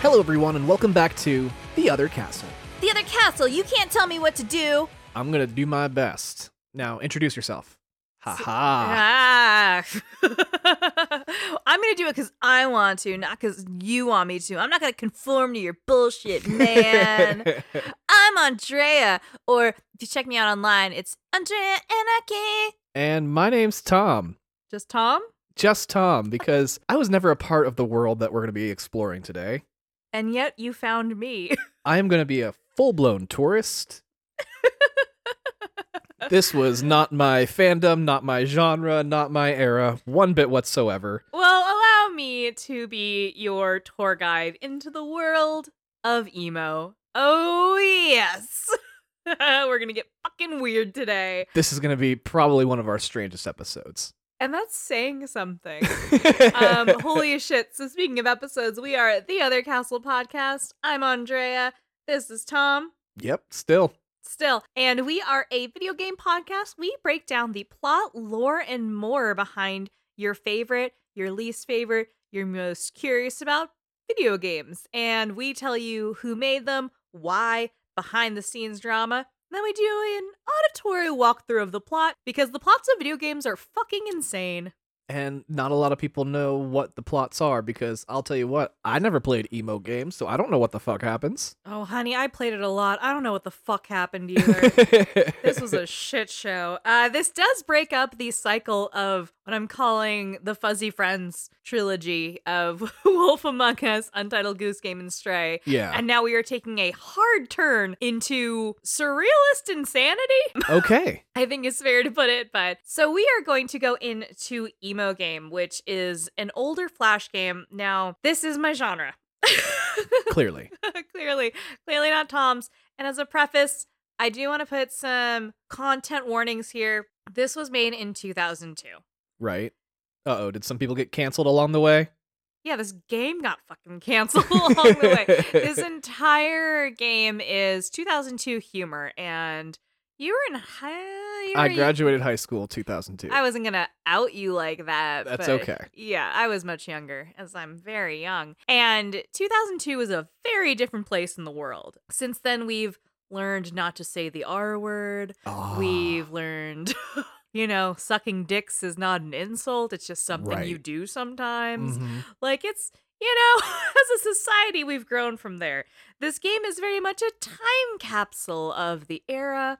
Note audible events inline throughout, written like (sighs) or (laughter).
Hello, everyone, and welcome back to The Other Castle. The other castle, you can't tell me what to do. I'm gonna do my best. Now, introduce yourself. Ha ha. Ah. (laughs) I'm going to do it because I want to, not because you want me to. I'm not going to conform to your bullshit, man. (laughs) I'm Andrea, or if you check me out online, it's Andrea Anarchy. and my name's Tom. Just Tom? Just Tom, because I was never a part of the world that we're gonna be exploring today. And yet you found me. (laughs) I am gonna be a full blown tourist. This was not my fandom, not my genre, not my era, one bit whatsoever. well, allow me to be your tour guide into the world of emo. Oh, yes. (laughs) We're going to get fucking weird today. This is gonna be probably one of our strangest episodes. And that's saying something. (laughs) um, holy shit. So, speaking of episodes, we are at the Other Castle podcast. I'm Andrea. This is Tom. yep, still. Still. And we are a video game podcast. We break down the plot, lore, and more behind your favorite, your least favorite, your most curious about video games. And we tell you who made them, why, behind the scenes drama. Then we do an auditory walkthrough of the plot because the plots of video games are fucking insane. And not a lot of people know what the plots are because I'll tell you what, I never played emo games, so I don't know what the fuck happens. Oh, honey, I played it a lot. I don't know what the fuck happened either. (laughs) this was a shit show. Uh, this does break up the cycle of what I'm calling the Fuzzy Friends trilogy of (laughs) Wolf Among Us, Untitled Goose Game, and Stray. yeah. And now we are taking a hard turn into surrealist insanity. okay. (laughs) I think it's fair to put it, but so we are going to go into Emo Game, which is an older Flash game. Now, this is my genre. (laughs) Clearly. clearly, clearly not Tom's. And as a preface, I do want to put some content warnings here. This was made in 2002. Right. Uh oh. Did some people get canceled along the way? Yeah, this game got fucking canceled (laughs) along the way. This (laughs) entire game is 2002 humor, and you were in high. I graduated high school 2002. I wasn't gonna out you like that. That's but okay. Yeah, I was much younger, as I'm very young. And 2002 was a very different place in the world. Since then, we've learned not to say the R word. Ah, We've learned, (laughs) you know, sucking dicks is not an insult. It's just something you do sometimes. mhm. Like it's, you know, (laughs) as a society, we've grown from there. This game is very much a time capsule of the era.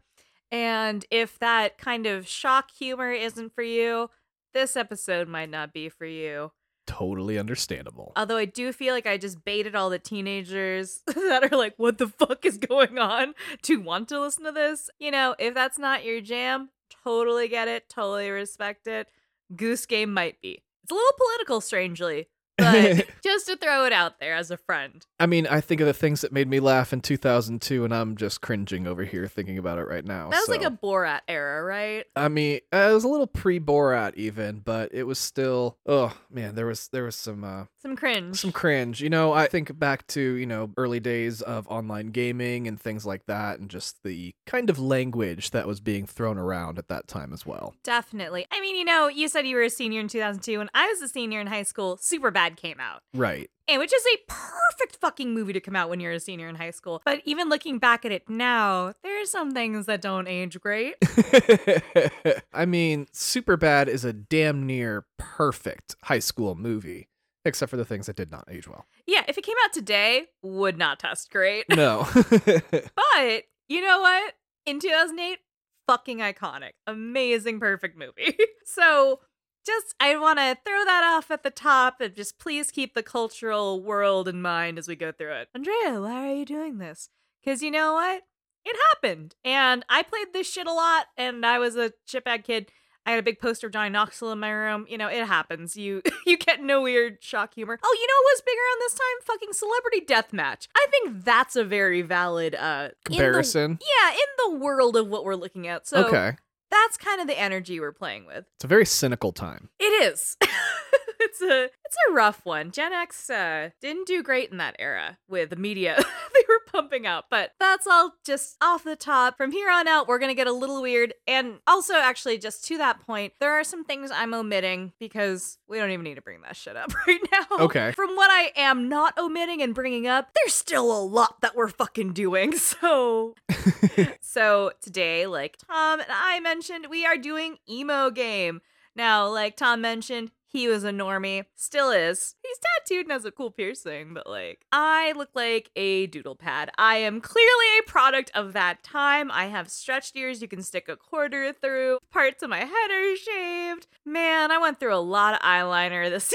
And if that kind of shock humor isn't for you, this episode might not be for you. Totally understandable. Although I do feel like I just baited all the teenagers (laughs) that are like, what the fuck is going on to want to listen to this. You know, if that's not your jam, totally get it, totally respect it. Goose Game might be. It's a little political, strangely, but (laughs) just to throw it out there as a friend. I mean, I think of the things that made me laugh in 2002, and I'm just cringing over here thinking about it right now. That was like a Borat era, right? I mean, uh, it was a little pre Borat even, but it was still. Oh man, there was there was some uh, Some cringe. some cringe. You know, I think back to you know early days of online gaming and things like that, and just the kind of language that was being thrown around at that time as well. Definitely. I mean, you know, you said you were a senior in 2002. and I was a senior in high school, Came out. Right. And which is a perfect fucking movie to come out when you're a senior in high school. But even looking back at it now, there are some things that don't age great. (laughs) I mean, Superbad is a damn near perfect high school movie, except for the things that did not age well. Yeah, if it came out today, would not test great. No. (laughs) (laughs) But you know what? In 2008, fucking iconic. Amazing, perfect movie. so just, I want to throw that off at the top and just please keep the cultural world in mind as we go through it. Andrea, why are you doing this? Because you know what? It happened. And I played this shit a lot, and I was a shitbag kid. I had a big poster of Johnny Knoxville in my room. You know, it happens. You (laughs) you get no weird shock humor. Oh, you know what was bigger on this time? Fucking celebrity deathmatch. I think that's a very valid uh in the- Comparison. yeah, in the world of what we're looking at. So okay. That's kind of the energy we're playing with. It's a very cynical time. It is. (laughs) it's a it's a rough one. Gen X uh, didn't do great in that era with the media (laughs) they were pumping out. But that's all just off the top. From here on out, we're going to get a little weird. And also, actually, just to that point, there are some things I'm omitting because we don't even need to bring that shit up (laughs) right now. Okay. From what I am not omitting and bringing up, there's still a lot that we're fucking doing. (laughs) So (laughs) so today, like Tom and I mentioned, we are doing emo game. Now, like Tom mentioned, he was a normie, still is. He's tattooed and has a cool piercing, but like I look like a doodle pad. I am clearly a product of that time. I have stretched ears you can stick a quarter through. Parts of my head are shaved. Man, I went through a lot of eyeliner (laughs) this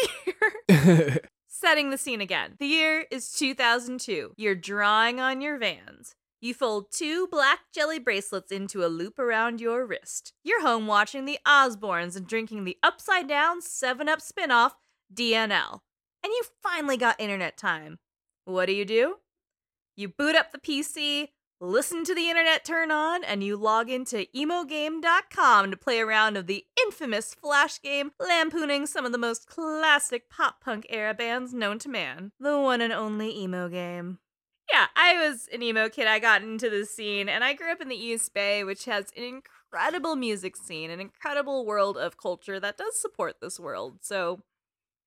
year. (laughs) Setting the scene again. The year is 2002. You're drawing on your vans. You fold two black jelly bracelets into a loop around your wrist. You're home watching the Osbournes and drinking the upside down 7 Up spinoff, DNL. And you finally got internet time. What do you do? You boot up the PC, listen to the internet turn on, and you log into emogame.com to play a round of the infamous Flash game, lampooning some of the most classic pop punk era bands known to man. The one and only emo game. Yeah, I was an emo kid. I got into the scene, and I grew up in the East Bay, which has an incredible music scene, an incredible world of culture that does support this world. So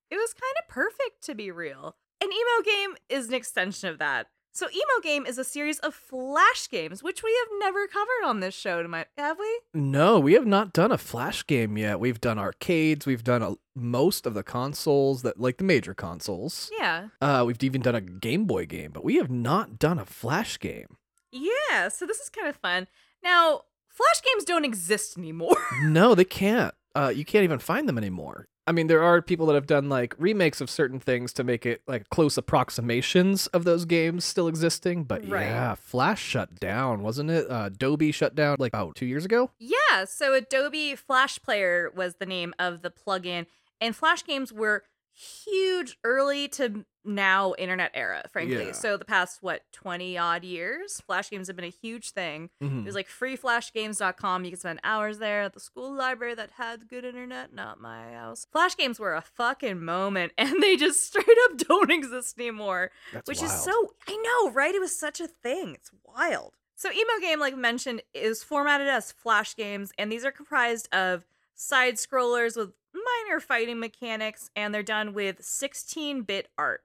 it was kind of perfect to be real. An emo game is an extension of that. So emo game is a series of flash games, which we have never covered on this show. To my, have we? no, we have not done a flash game yet. We've done arcades. We've done a, most of the consoles that, like the major consoles. Yeah. Uh, we've even done a Game Boy game, but we have not done a flash game. Yeah. So this is kind of fun. Now, flash games don't exist anymore. (laughs) no, they can't. Uh, you can't even find them anymore. I mean, there are people that have done like remakes of certain things to make it like close approximations of those games still existing. But Right. yeah, Flash shut down, wasn't it? Uh, Adobe shut down like about two years ago. Yeah, so Adobe Flash Player was the name of the plugin, and Flash games were huge early to now internet era, frankly. Yeah. So the past what 20 odd years, Flash games have been a huge thing. Mhm. It was like freeflashgames.com. You could spend hours there at the school library that had good internet, not my house. Flash games were a fucking moment (laughs) and they just straight up don't exist anymore That's which wild. is so I know, right? It was such a thing. It's wild. So emo game, like mentioned, is formatted as flash games, and these are comprised of side scrollers with minor fighting mechanics, and they're done with 16-bit art.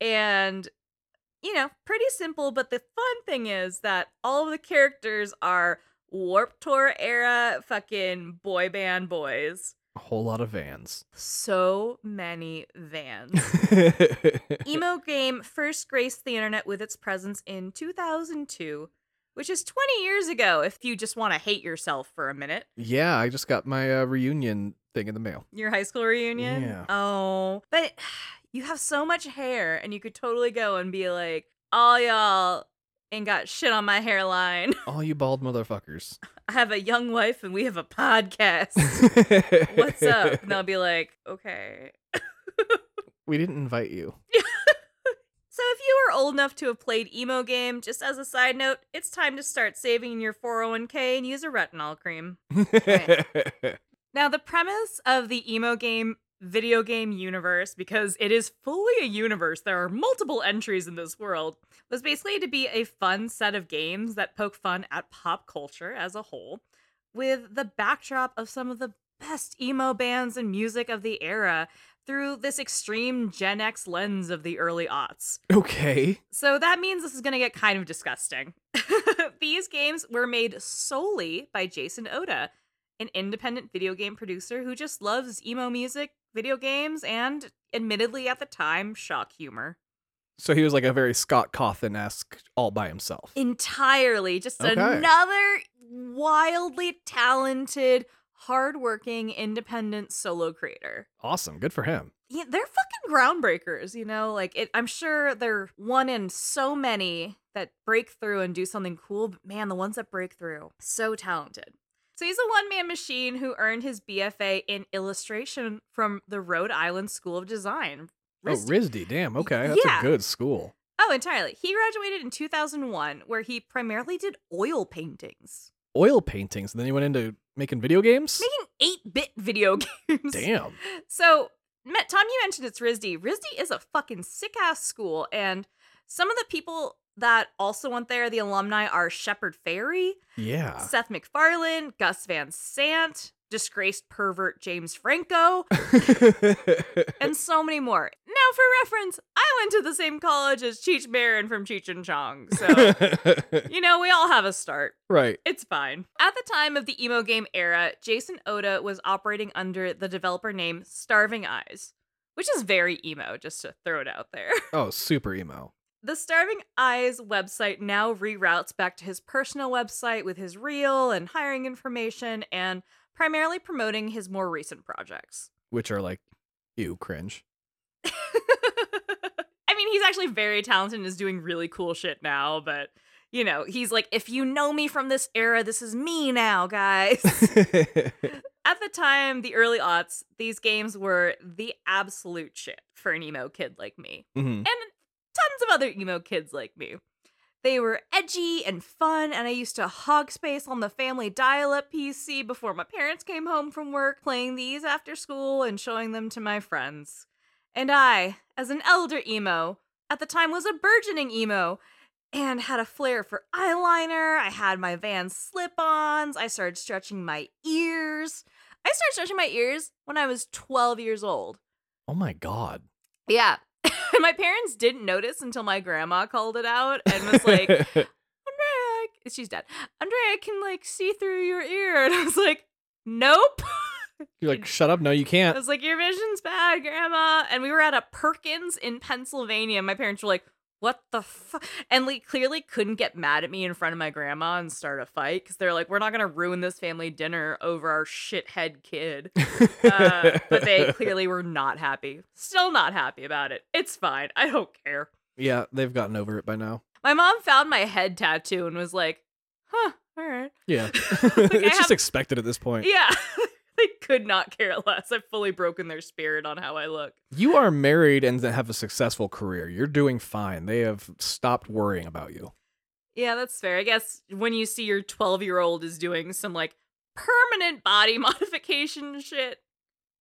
And you know, pretty simple, but the fun thing is that all of the characters are Warp Tour era fucking boy band boys. a whole lot of vans. So many vans. (laughs) Emo Game first graced the internet with its presence in 2002, which is 20 years ago if you just want to hate yourself for a minute. yeah, I just got my uh, reunion thing in the mail. Your high school reunion? Yeah. Oh, but you have so much hair and you could totally go and be like, all y'all ain't got shit on my hairline. (laughs) All you bald motherfuckers. I have a young wife and we have a podcast. What's up? And they'll be like, okay. (laughs) We didn't invite you. (laughs) So if you are old enough to have played emo game, just as a side note, it's time to start saving in your 401k and use a retinol cream. Now, the premise of the emo game video game universe, because it is fully a universe, there are multiple entries in this world, was basically to be a fun set of games that poke fun at pop culture as a whole, with the backdrop of some of the best emo bands and music of the era through this extreme Gen X lens of the early aughts. okay. So that means this is going to get kind of disgusting. (laughs) These games were made solely by Jason Oda, an independent video game producer who just loves emo music, video games, and admittedly at the time, shock humor. So he was like a very Scott Cawthon esque all by himself. Entirely. Just Okay. another wildly talented, hardworking, independent solo creator. Awesome. Good for him. yeah, they're fucking groundbreakers, you know? Like it I'm sure they're one in so many that break through and do something cool, but man, the ones that break through, so talented. So he's a one-man machine who earned his BFA in illustration from the Rhode Island School of Design. Oh, RISD. RISD. Damn. Okay. That's Yeah. a good school. Oh, entirely. He graduated in 2001 where he primarily did oil paintings. Oil paintings. And then he went into making video games? Making 8-bit video (laughs) games. Damn. So, Tom, you mentioned it's RISD. RISD is a fucking sick ass school, and some of the people that also went there, the alumni are Shepard Fairey, Yeah. Seth MacFarlane, Gus Van Sant, disgraced pervert James Franco, (laughs) and so many more. Now, for reference, I went to the same college as Cheech Marin from Cheech and Chong, so (laughs) you know we all have a start. right. It's fine. At the time of the emo game era, Jason Oda was operating under the developer name Starving Eyes, which is very emo, just to throw it out there. (laughs) Oh, super emo. The Starving Eyes website now reroutes back to his personal website with his reel and hiring information and primarily promoting his more recent projects. Which are like, ew, cringe. (laughs) I mean, he's actually very talented and is doing really cool shit now, but you know, he's like, if you know me from this era, this is me now, guys. (laughs) (laughs) At the time, the early aughts, these games were the absolute shit for an emo kid like me. Mhm. and tons of other emo kids like me. They were edgy and fun, and I used to hog space on the family dial up PC before my parents came home from work, playing these after school and showing them to my friends. And I, as an elder emo, at the time was a burgeoning emo and had a flair for eyeliner. I had my Vans slip ons. I started stretching my ears. I started stretching my ears when I was 12 years old. Oh my god. Yeah. (laughs) my parents didn't notice until my grandma called it out and was like, (laughs) Andrea, she's dead. Andrea, I can like see through your ear. And I was like, nope. You're like, shut up. No, you can't. I was like, your vision's bad, grandma. And we were at a Perkins in Pennsylvania. My parents were like, what the fuck? And like clearly couldn't get mad at me in front of my grandma and start a fight because they're like, we're not going to ruin this family dinner over our shithead kid. Uh, but they (laughs) clearly were not happy. Still not happy about it. It's fine. I don't care. yeah, they've gotten over it by now. My mom found my head tattoo and was like, huh, all right. Yeah. (laughs) (laughs) I it's just have- expected at this point. Yeah. (laughs) they could not care less. I've fully broken their spirit on how I look. You are married and have a successful career. You're doing fine. They have stopped worrying about you. Yeah, that's fair. I guess when you see your 12 year old is doing some like permanent body (laughs) modification shit,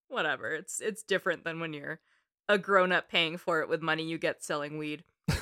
whatever. It's it's different than when you're a grown up paying for it with money you get selling weed. (laughs)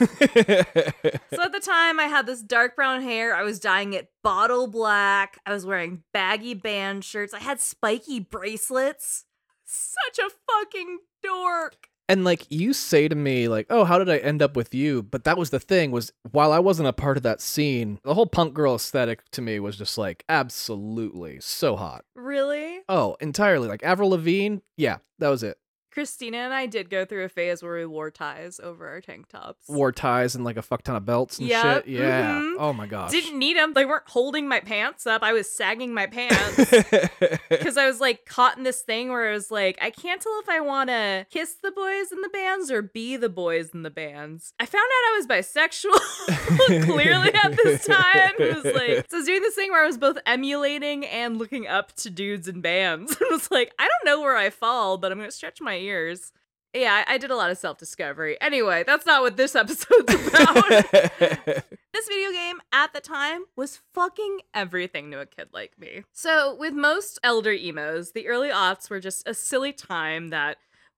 So at the time, I had this dark brown hair. I was dyeing it bottle black. I was wearing baggy band shirts. I had spiky bracelets. Such a fucking dork. and like you say to me like, "Oh, how did I end up with you?" But that was the thing was while I wasn't a part of that scene, the whole punk girl aesthetic to me was just like absolutely so hot. Really? Oh, entirely. Like Avril Lavigne, yeah, that was it. Christina and I did go through a phase where we wore ties over our tank tops. Wore ties and like a fuck ton of belts and Yep, shit. Yeah. mhm. Oh my gosh. Didn't need them. They weren't holding my pants up. I was sagging my pants. (laughs) because I was like caught in this thing where I was like, I can't tell if I want to kiss the boys in the bands or be the boys in the bands. I found out I was bisexual (laughs) clearly at this time. It was like, so I was doing this thing where I was both emulating and looking up to dudes in bands. (laughs) It was like, I don't know where I fall, but I'm going to stretch my ears. Yeah, I, I did a lot of self discovery. Anyway, that's not what this (laughs) episode's about. (laughs) This video game at the time was fucking everything to a kid like me. So, with most elder emos, the early aughts were just a silly time that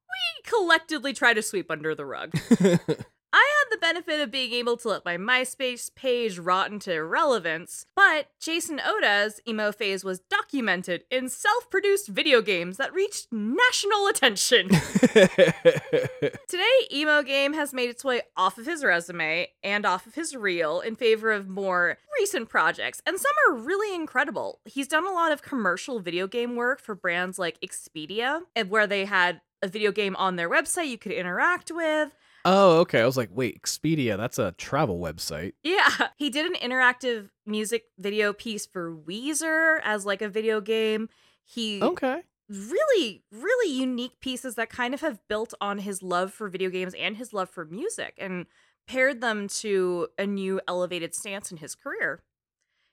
we collectively try to sweep under the rug. (laughs) I had the benefit of being able to let my MySpace page rot into irrelevance, but Jason Oda's emo phase was documented in self produced video games that reached national attention. (laughs) (laughs) Today, Emo Game has made its way off of his resume and off of his reel in favor of more recent projects, and some are really incredible. He's done a lot of commercial video game work for brands like Expedia, and where they had a video game on their website you could interact with. Oh, okay. I was like, wait, Expedia, that's a travel website. Yeah, (laughs) he did an interactive music video piece for Weezer as like a video game. He Okay. really, really unique pieces that kind of have built on his love for video games and his love for music and paired them to a new elevated stance in his career.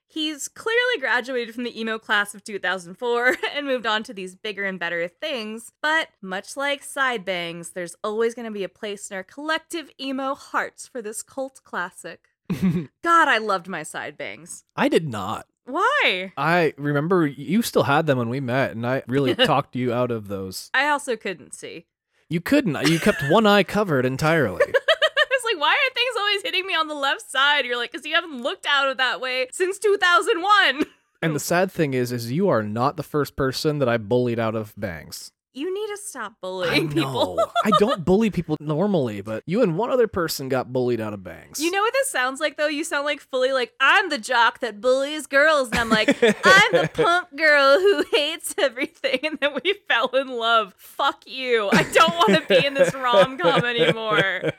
He's clearly graduated from the emo class of 2004 (laughs) and moved on to these bigger and better things, but much like side bangs, there's always going to be a place in our collective emo hearts for this cult classic. (laughs) God, I loved my side bangs. I did not. Why? I remember you still had them when we met, and I really (laughs) talked you out of those. I also couldn't see. You couldn't. You kept one eye covered entirely. I why are things always hitting me on the left side? You're like, because you haven't looked out of that way since 2001. And the sad thing is, is you are not the first person that I bullied out of bangs. You need to stop I bullying people. I (laughs) don't bully people normally, but you and one other person got bullied out of bangs. You know what this sounds like though? You sound like fully like I'm the jock that bullies girls, and I'm like I'm the (laughs) punk girl who (laughs) hates everything, and then we fell in love. Fuck you! I don't want to be in this rom com anymore.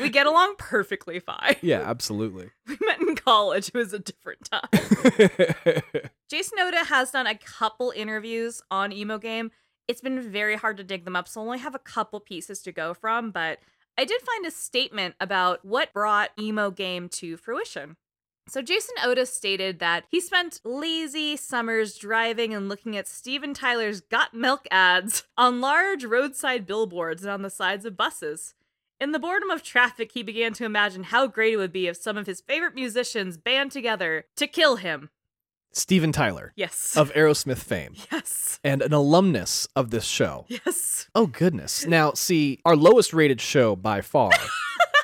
We get along perfectly fine. yeah, (laughs) absolutely. We met in college. It was a different time. (laughs) Jason Oda has done a couple interviews on Emo Game. It's been very hard to dig them up, so I only have a couple pieces to go from, but I did find a statement about what brought Emo Game to fruition. So Jason Oda stated that he spent lazy summers driving and looking at Steven Tyler's Got Milk ads on large roadside billboards and on the sides of buses. In the boredom of traffic, he began to imagine how great it would be if some of his favorite musicians band together to kill him. Steven Tyler Yes. of Aerosmith fame yes. and an alumnus of this show. Yes. Oh goodness. Now, see, our lowest rated show by far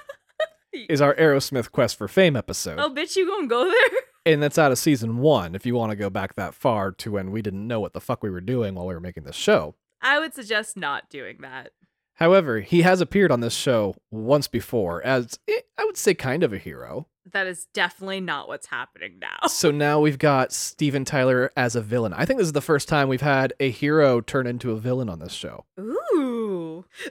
(laughs) is our Aerosmith Quest for Fame episode. Oh, bitch, you gonna go there? (laughs) And that's out of season 1 if you want to go back that far to when we didn't know what the fuck we were doing while we were making this show. I would suggest not doing that. However, he has appeared on this show once before as eh, I would say kind of a hero. That is definitely not what's happening now. So now we've got Steven Tyler as a villain. I think this is the first time we've had a hero turn into a villain on this show. Ooh. (laughs)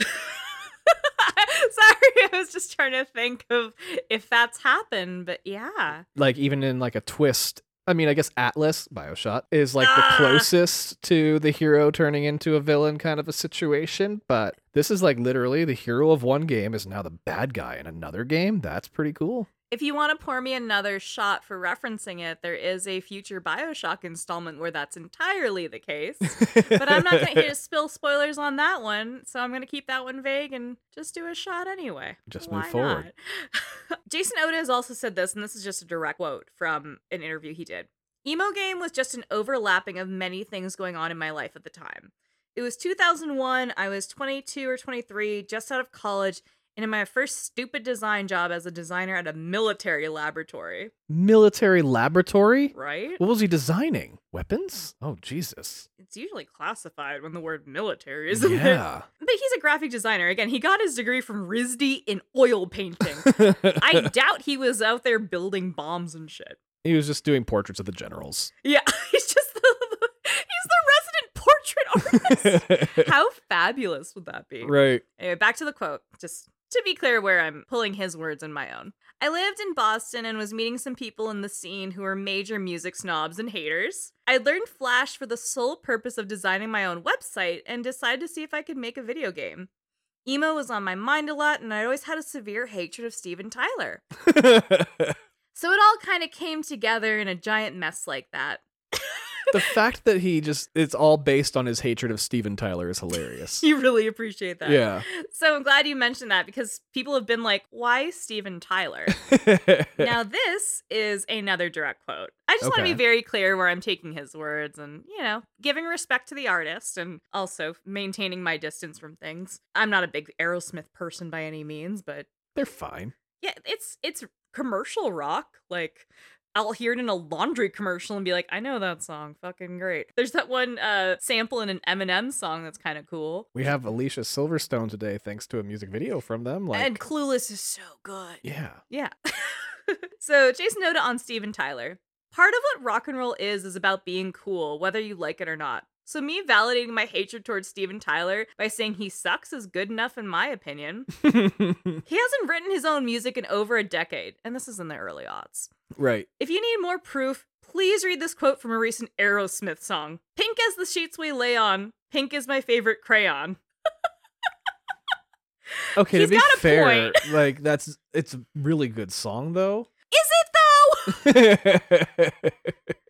Sorry, I was just trying to think of if that's happened, but yeah. Like even in like a twist. I mean, I guess Atlas, Bioshock, is like the Ah. closest to the hero turning into a villain kind of a situation, but this is like literally the hero of one game is now the bad guy in another game. That's pretty cool. If you want to pour me another shot for referencing it, there is a future Bioshock installment where that's entirely the case. But I'm not going to here to (laughs) spill spoilers on that one, so I'm going to keep that one vague and just do a shot anyway. Just move forward. (laughs) Jason Oda has also said this, and this is just a direct quote from an interview he did. Emo game was just an overlapping of many things going on in my life at the time. It was 2001. I was 22 or 23, just out of college, and in my first stupid design job as a designer at a military laboratory. Military laboratory? Right? What was he designing? Weapons? Oh, Jesus. It's usually classified when the word military is in. Yeah. But he's a graphic designer. Again, he got his degree from RISD in oil painting. (laughs) I doubt he was out there building bombs and shit. he was just doing portraits of the generals. Yeah, (laughs) he's just the, he's the resident portrait artist. (laughs) How fabulous would that be? right. Anyway, back to the quote. Just to be clear, where I'm pulling his words in my own. I lived in Boston and was meeting some people in the scene who were major music snobs and haters. I learned Flash for the sole purpose of designing my own website and decided to see if I could make a video game. Emo was on my mind a lot, and I always had a severe hatred of Steven Tyler. (laughs) So it all kind of came together in a giant mess like that. (laughs) the fact that he just it's all based on his hatred of Steven Tyler is hilarious. (laughs) You really appreciate that. yeah. So I'm glad you mentioned that because people have been like, why Steven Tyler? (laughs) now, this is another direct quote. I just want to be very clear where I'm taking his words and, you know, giving respect to the artist and also maintaining my distance from things. I'm not a big Aerosmith person by any means, but They're fine. yeah, it's it's commercial rock. Like I'll hear it in a laundry commercial and be like, I know that song, fucking great. There's that one uh sample in an Eminem song that's kind of cool. We have Alicia Silverstone today thanks to a music video from them like and Clueless is so good. yeah. Yeah. (laughs) so Jason Oda on Steven Tyler. Part of what rock and roll is is about being cool, whether you like it or not. So me validating my hatred towards Steven Tyler by saying he sucks is good enough in my opinion. (laughs) He hasn't written his own music in over a decade, and this is in the early aughts. right. If you need more proof, please read this quote from a recent Aerosmith song. Pink as the sheets we lay on, pink is my favorite crayon. (laughs) Okay, He's to be fair, (laughs) like that's it's a really good song though. Is it though?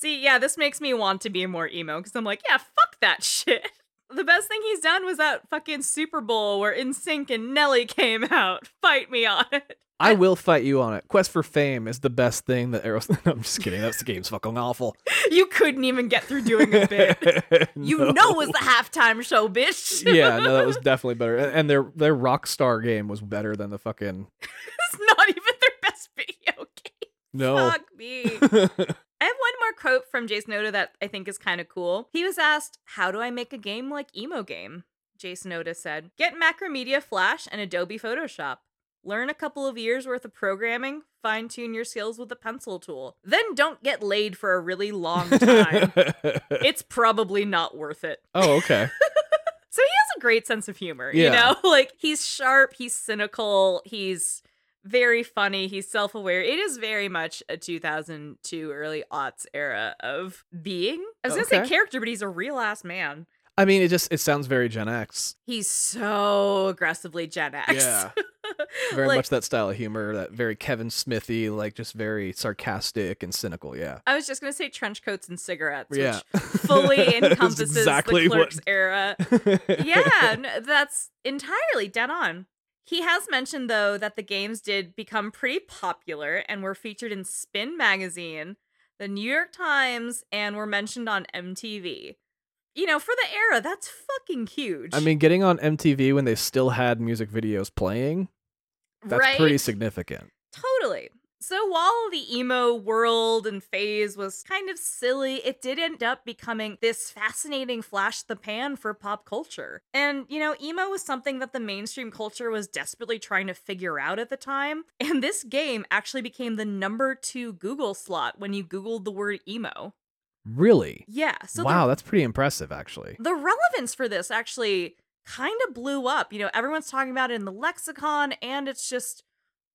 See, yeah, this makes me want to be more emo because I'm like, yeah, fuck that (laughs) shit. The best thing he's done was that fucking Super Bowl where NSYNC and Nelly came out. (laughs) Fight me on it. I will fight you on it. Quest for Fame is the best thing that Aerosmith. (laughs) I'm just kidding. That's the game's fucking awful. You couldn't even get through doing a bit. You know it was the halftime show, bitch. yeah, no, that was definitely better. And and their their Rockstar game was better than the fucking it's not even their best video game. no. Fuck me. I have one more quote from Jason Oda that I think is kind of cool. He was asked, How do I make a game like Emo Game? Jason Oda said, Get Macromedia Flash and Adobe Photoshop. Learn a couple of years worth of programming, fine tune your skills with a pencil tool. Then don't get laid for a really long time. (laughs) it's probably not worth it. oh, okay. (laughs) So he has a great sense of humor, yeah. you know? (laughs) Like he's sharp, he's cynical, he's very funny, he's self-aware. It is very much a 2002 early aughts era of being. I was going to say character, but he's a real ass man. I mean, it just it sounds very Gen X. He's so aggressively Gen X. Yeah. (laughs) Very Like, much that style of humor, that very Kevin Smithy, like just very sarcastic and cynical. Yeah. I was just going to say trench coats and cigarettes, Yeah. which fully (laughs) (laughs) encompasses exactly the what- clerks era. yeah, no, that's entirely dead on. He has mentioned, though, that the games did become pretty popular and were featured in Spin Magazine, the New York Times, and were mentioned on MTV. You know, for the era, that's fucking huge. I mean, getting on MTV when they still had music videos playing, that's right? pretty significant. Totally. So while the emo world and phase was kind of silly, it did end up becoming this fascinating flash the pan for pop culture. And, you know, emo was something that the mainstream culture was desperately trying to figure out at the time. (laughs) And this game actually became the number two Google slot when you Googled the word emo. Really? Yeah. So the wow, that's pretty impressive, actually. the relevance for this actually kind of blew up. You know, everyone's talking about it in the lexicon, and it's just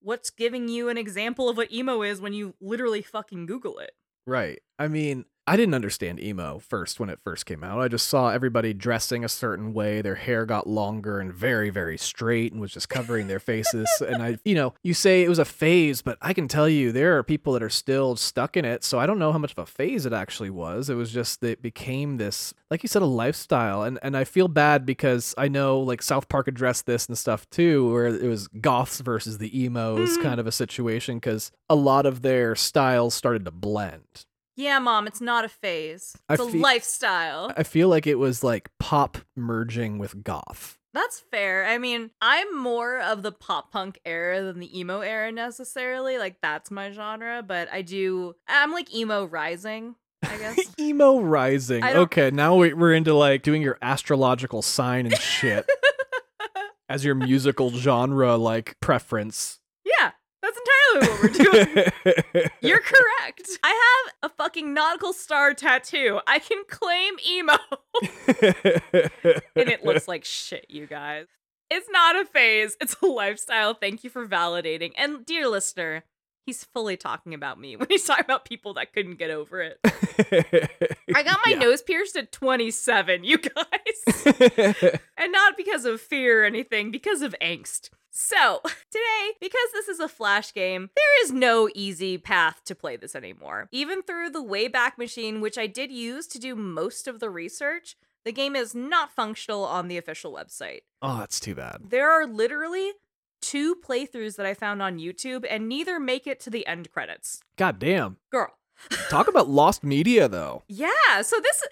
what's giving you an example of what emo is when you literally fucking Google it. Right. I mean, I didn't understand emo first when it first came out. I just saw everybody dressing a certain way. Their hair got longer and very, very straight and was just covering their faces. (laughs) And I, you know, you say it was a phase, but I can tell you there are people that are still stuck in it. So I don't know how much of a phase it actually was. It was just that it became this, like you said, a lifestyle. And and I feel bad because I know like South Park addressed this and stuff too, where it was goths versus the emos Mm. kind of a situation because a lot of their styles started to blend. Yeah, mom, it's not a phase. It's a fe- lifestyle. I feel like it was like pop merging with goth. That's fair. I mean, I'm more of the pop punk era than the emo era necessarily. Like that's my genre, but I do I'm like emo rising, I (laughs) guess. Emo rising. Okay, now we're into like doing your astrological sign and shit (laughs) as your musical genre like preference. Yeah, that's entirely what we're doing. (laughs) You're correct. I have a fucking nautical star tattoo. I can claim emo. (laughs) and it looks like shit, you guys. It's not a phase, it's a lifestyle. Thank you for validating. And dear listener, he's fully talking about me (laughs) when he's talking about people that couldn't get over it. I got my Yeah. nose pierced at 27, you guys. and not because of fear or anything, because of angst. So, (laughs) today, because this is a Flash game, there is no easy path to play this anymore. Even through the Wayback Machine, which I did use to do most of the research, the game is not functional on the official website. oh, that's too bad. There are literally two playthroughs that I found on YouTube, and neither make it to the end credits. God damn. Girl. Talk about lost media though. Yeah, so this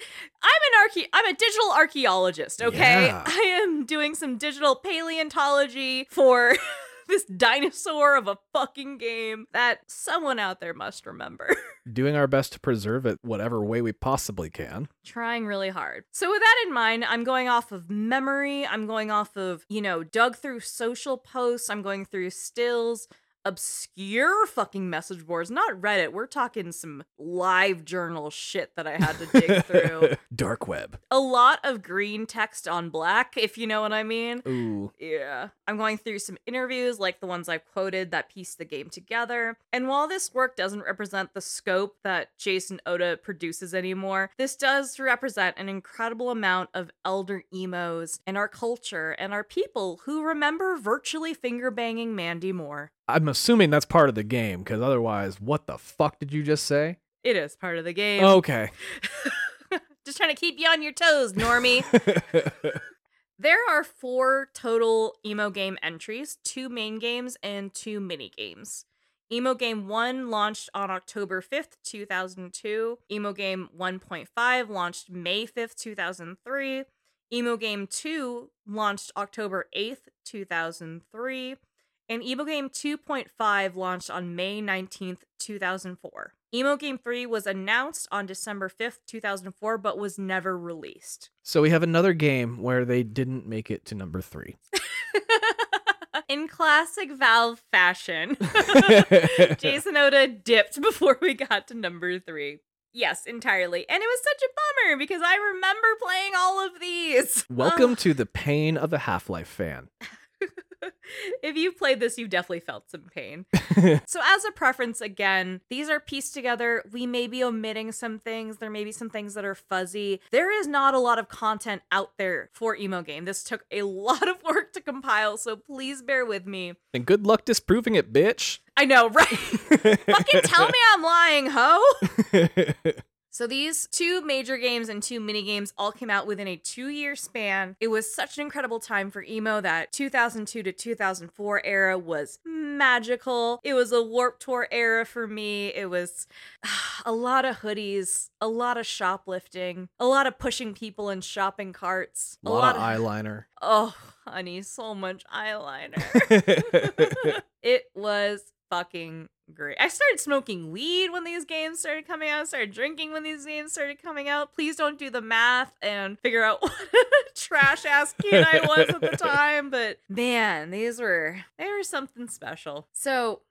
I'm an archae I'm a digital archaeologist, okay? Yeah. I am doing some digital paleontology for (laughs) this dinosaur of a fucking game that someone out there must remember. (laughs) Doing our best to preserve it whatever way we possibly can. Trying really hard. So with that in mind, I'm going off of memory, I'm going off of, you know, dug through social posts, I'm going through stills, obscure fucking message boards, not Reddit. We're talking some live journal shit that I had to dig through. (laughs) Dark web. a lot of green text on black, if you know what I mean. Ooh. Yeah. I'm going through some interviews like the ones I've quoted that piece the game together. And while this work doesn't represent the scope that Jason Oda produces anymore, this does represent an incredible amount of elder emos in our culture and our people who remember virtually finger banging Mandy Moore. I'm assuming that's part of the game because otherwise, what the fuck did you just say? It is part of the game. Okay. (laughs) Just trying to keep you on your toes, Normie. (laughs) There are four total emo game entries two main games and two mini games. Emo Game 1 launched on October 5th, 2002. Emo Game 1.5 launched May 5th, 2003. Emo Game 2 launched October 8th, 2003. And Emo Game 2.5 launched on May 19th, 2004. Emo Game 3 was announced on December 5th, 2004, but was never released. so we have another game where they didn't make it to number three. (laughs) In classic Valve fashion, (laughs) Jason Oda dipped before we got to number three. Yes, entirely. And it was such a bummer because I remember playing all of these. Welcome to the pain of a Half Life fan. (laughs) (laughs) if you've played this, you've definitely felt some pain. (laughs) so, as a preference, again, these are pieced together. We may be omitting some things. There may be some things that are fuzzy. There is not a lot of content out there for Emo Game. This took a (laughs) lot of work to compile, so please bear with me. and good luck disproving it, bitch. I know, right? Fucking tell me I'm lying, ho! So these two major games and two mini games all came out within a two-year span. It was such an incredible time for emo that 2002 to 2004 era was magical. It was a Warp Tour era for me. It was (sighs) a lot of hoodies, a lot of shoplifting, a lot of pushing people in shopping carts, a lot of eyeliner. Oh, honey, so much eyeliner. (laughs) (laughs) it was fucking great. I started smoking weed when these games started coming out. I started drinking when these games started coming out. Please don't do the math and figure out (laughs) what trash ass kid I was at the (laughs) time. But man, these were they were something special. So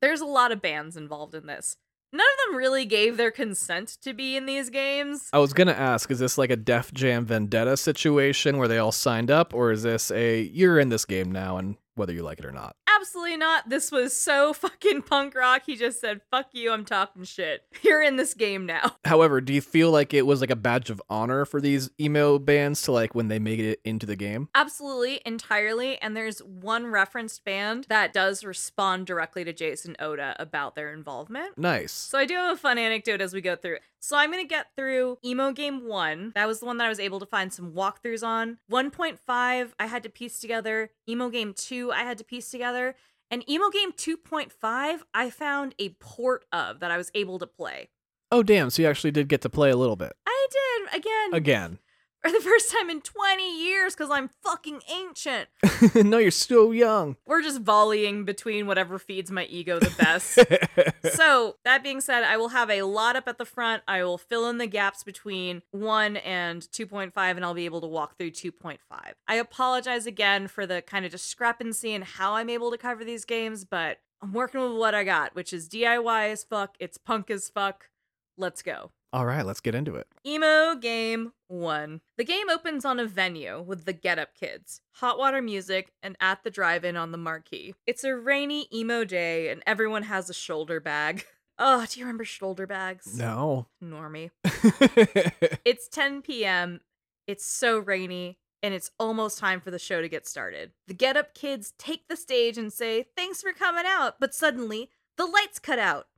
there's a lot of bands involved in this. None of them really gave their consent to be in these games. I was gonna ask, is this like a Def Jam Vendetta situation where they all signed up, or is this a you're in this game now and whether you like it or not? Absolutely not. This was so (laughs) fucking punk rock. He just said, fuck you, I'm talking shit. (laughs) You're in this game now. (laughs) However, do you feel like it was like a badge of honor for these emo bands to like when they made it into the game? Absolutely, entirely. And there's one referenced band that does respond directly to Jason Oda about their involvement. Nice. So I do have a fun anecdote as we go through. So I'm gonna get through Emo Game 1. That was the one that I was able to find some walkthroughs on. 1.5, I had to piece together. Emo Game 2, I had to piece together. And Emo Game 2.5, I found a port of that I was able to play. Oh damn! So you actually did get to play a little bit I did, again, again. (laughs) for the first time in 20 years because I'm fucking ancient. (laughs) no, you're still young. We're just volleying between whatever feeds my ego the best. (laughs) so, that being said, I will have a lot up at the front. I will fill in the gaps between 1 and 2.5, and I'll be able to walk through 2.5. I apologize again for the kind of discrepancy in how I'm able to cover these games, but I'm working with what I got, which is DIY as fuck. It's punk as fuck. Let's go. All right, let's get into it. Emo Game 1. The game opens on a venue with the Get Up Kids, hot water music, and at the drive in on the marquee. It's a rainy emo day, and everyone has a shoulder bag. (laughs) Oh, do you remember shoulder bags? No. Normie. (laughs) It's 10 p.m. It's so rainy, and it's almost time for the show to get started. The Get Up Kids take the stage and say, Thanks for coming out, but suddenly the lights cut out. Oh,